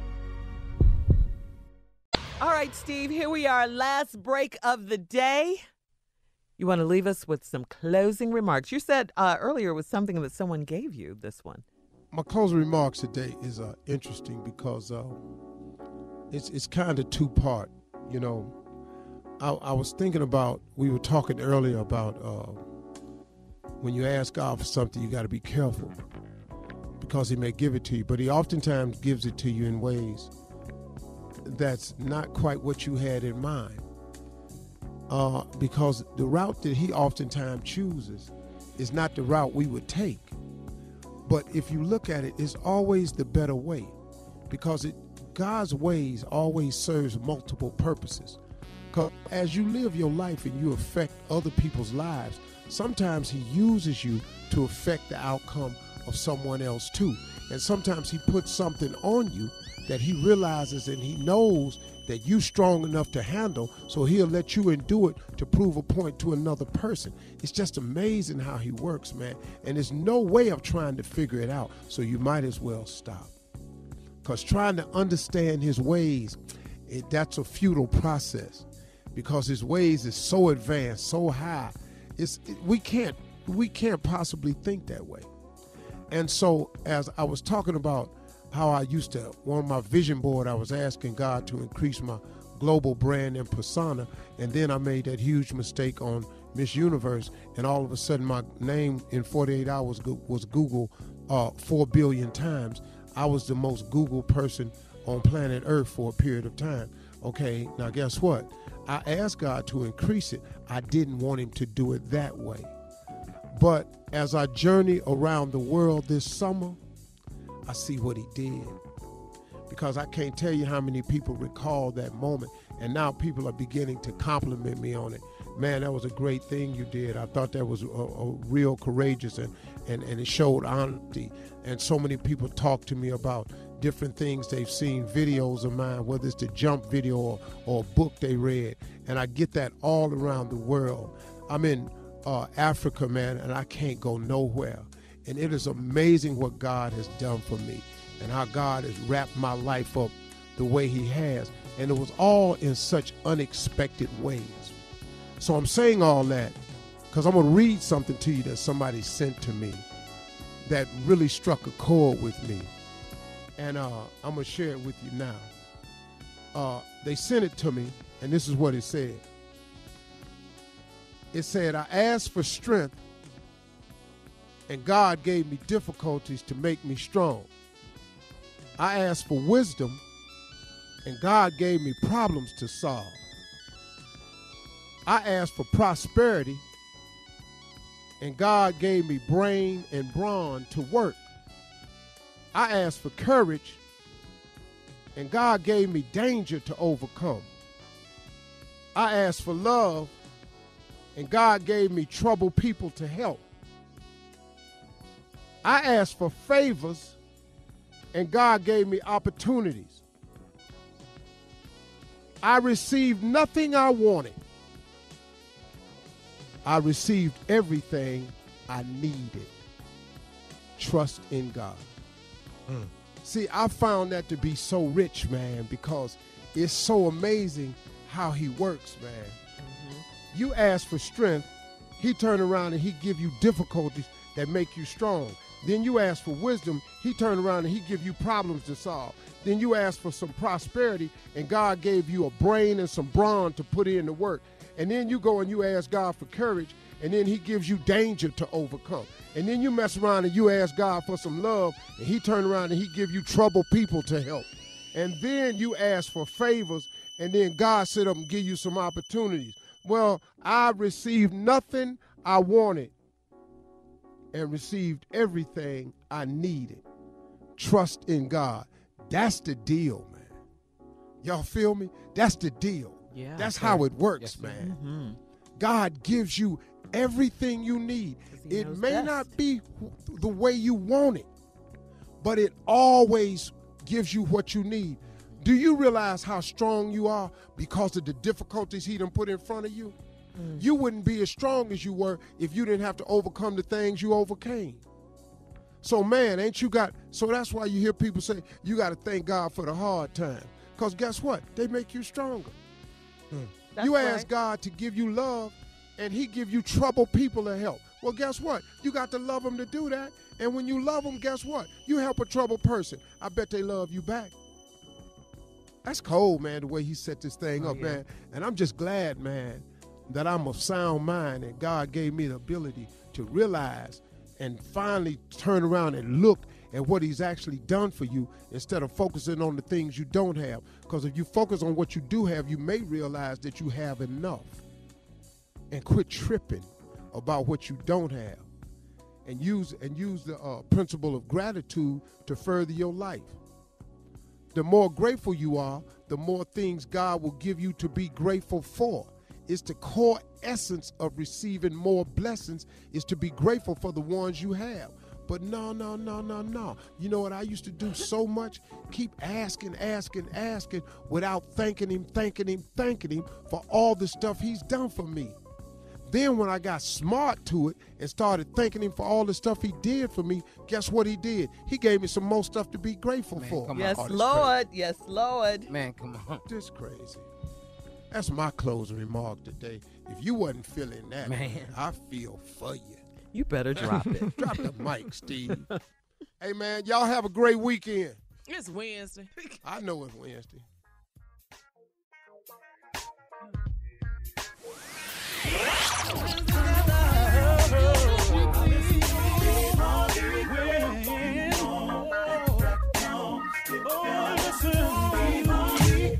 All right, Steve, here we are, last break of the day. You want to leave us with some closing remarks. You said uh, earlier was something that someone gave you, this one. My closing remarks today is uh, interesting because uh, it's, it's kind of two part. You know, I, I, was thinking about, we were talking earlier about uh, when you ask God for something, you got to be careful because He may give it to you, but He oftentimes gives it to you in ways that's not quite what you had in mind. Uh, because the route that he oftentimes chooses is not the route we would take. But if you look at it, it's always the better way because it, God's ways always serves multiple purposes. Because as you live your life and you affect other people's lives, sometimes he uses you to affect the outcome of someone else too. And sometimes he puts something on you that he realizes and he knows that you strong enough to handle so he'll let you endure it to prove a point to another person. It's just amazing how he works man. And there's no way of trying to figure it out so you might as well stop. Because trying to understand his ways it, that's a futile process. Because his ways is so advanced so high it's it, we can't we can't possibly think that way. And so as i was talking about how I used to, on my vision board, I was asking God to increase my global brand and persona. And then I made that huge mistake on Miss Universe, and all of a sudden my name in 48 hours was Google uh, 4 billion times. I was the most Google person on planet Earth for a period of time. Okay, now guess what? I asked God to increase it. I didn't want Him to do it that way. But as I journey around the world this summer, I see what he did. Because I can't tell you how many people recall that moment. And now people are beginning to compliment me on it. Man, that was a great thing you did. I thought that was a, a real courageous and, and, and it showed honesty. And so many people talk to me about different things they've seen, videos of mine, whether it's the jump video or, or a book they read. And I get that all around the world. I'm in uh, Africa, man, and I can't go nowhere. And it is amazing what God has done for me and how God has wrapped my life up the way He has. And it was all in such unexpected ways. So I'm saying all that because I'm going to read something to you that somebody sent to me that really struck a chord with me. And uh, I'm going to share it with you now. Uh, they sent it to me, and this is what it said. It said, I asked for strength and God gave me difficulties to make me strong. I asked for wisdom, and God gave me problems to solve. I asked for prosperity, and God gave me brain and brawn to work. I asked for courage, and God gave me danger to overcome. I asked for love, and God gave me troubled people to help. I asked for favors, and God gave me opportunities. I received nothing I wanted. I received everything I needed. Trust in God. Hmm. See, I found that to be so rich, man, because it's so amazing how he works, man. Mm-hmm. You ask for strength, he turn around and he give you difficulties that make you strong. Then you ask for wisdom, he turn around and he give you problems to solve. Then you ask for some prosperity, and God gave you a brain and some brawn to put in the work. And then you go and you ask God for courage, and then he gives you danger to overcome. And then you mess around and you ask God for some love, and he turn around and he give you trouble people to help. And then you ask for favors, and then God sit up and give you some opportunities. Well, I received nothing I wanted and received everything I needed. Trust in God. That's the deal, man. Y'all feel me? That's the deal. Yeah, That's sir. how it works, Yes, man. Mhm. God gives you everything you need. It may not be the way you want it, but it always gives you what you need. Do you realize how strong you are because of the difficulties he done put in front of you? Mm. You wouldn't be as strong as you were if you didn't have to overcome the things you overcame. So man, ain't you got so that's why you hear people say you got to thank God for the hard time. Cause guess what? They make you stronger. Hmm. That's you ask right. God to give you love and he give you troubled people to help. Well, guess what? You got to love them to do that. And when you love them, guess what? You help a troubled person. I bet they love you back. That's cold, man, the way he set this thing Oh, up, yeah. man. And I'm just glad, man, that I'm of sound mind and God gave me the ability to realize and finally turn around and look at what he's actually done for you instead of focusing on the things you don't have. Because if you focus on what you do have, you may realize that you have enough. And quit tripping about what you don't have. And use and use the uh, principle of gratitude to further your life. The more grateful you are the more things god will give you to be grateful for it's the core essence of receiving more blessings is to be grateful for the ones you have but no no no no no you know what i used to do so much keep asking asking asking without thanking him thanking him thanking him for all the stuff he's done for me then when I got smart to it and started thanking him for all the stuff he did for me, guess what he did? He gave me some more stuff to be grateful for. come on. Yes, Oh, this Lord. Yes, Lord. Man, come on. This crazy. That's my closing remark today. If you wasn't feeling that, Man. I feel for you. You better drop it. Drop the mic, Steve. hey man, y'all have a great weekend. It's Wednesday. I know it's Wednesday.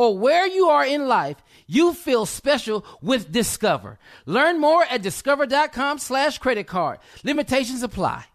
or where you are in life, you feel special with Discover. Learn more at discover.com slash credit card. Limitations apply.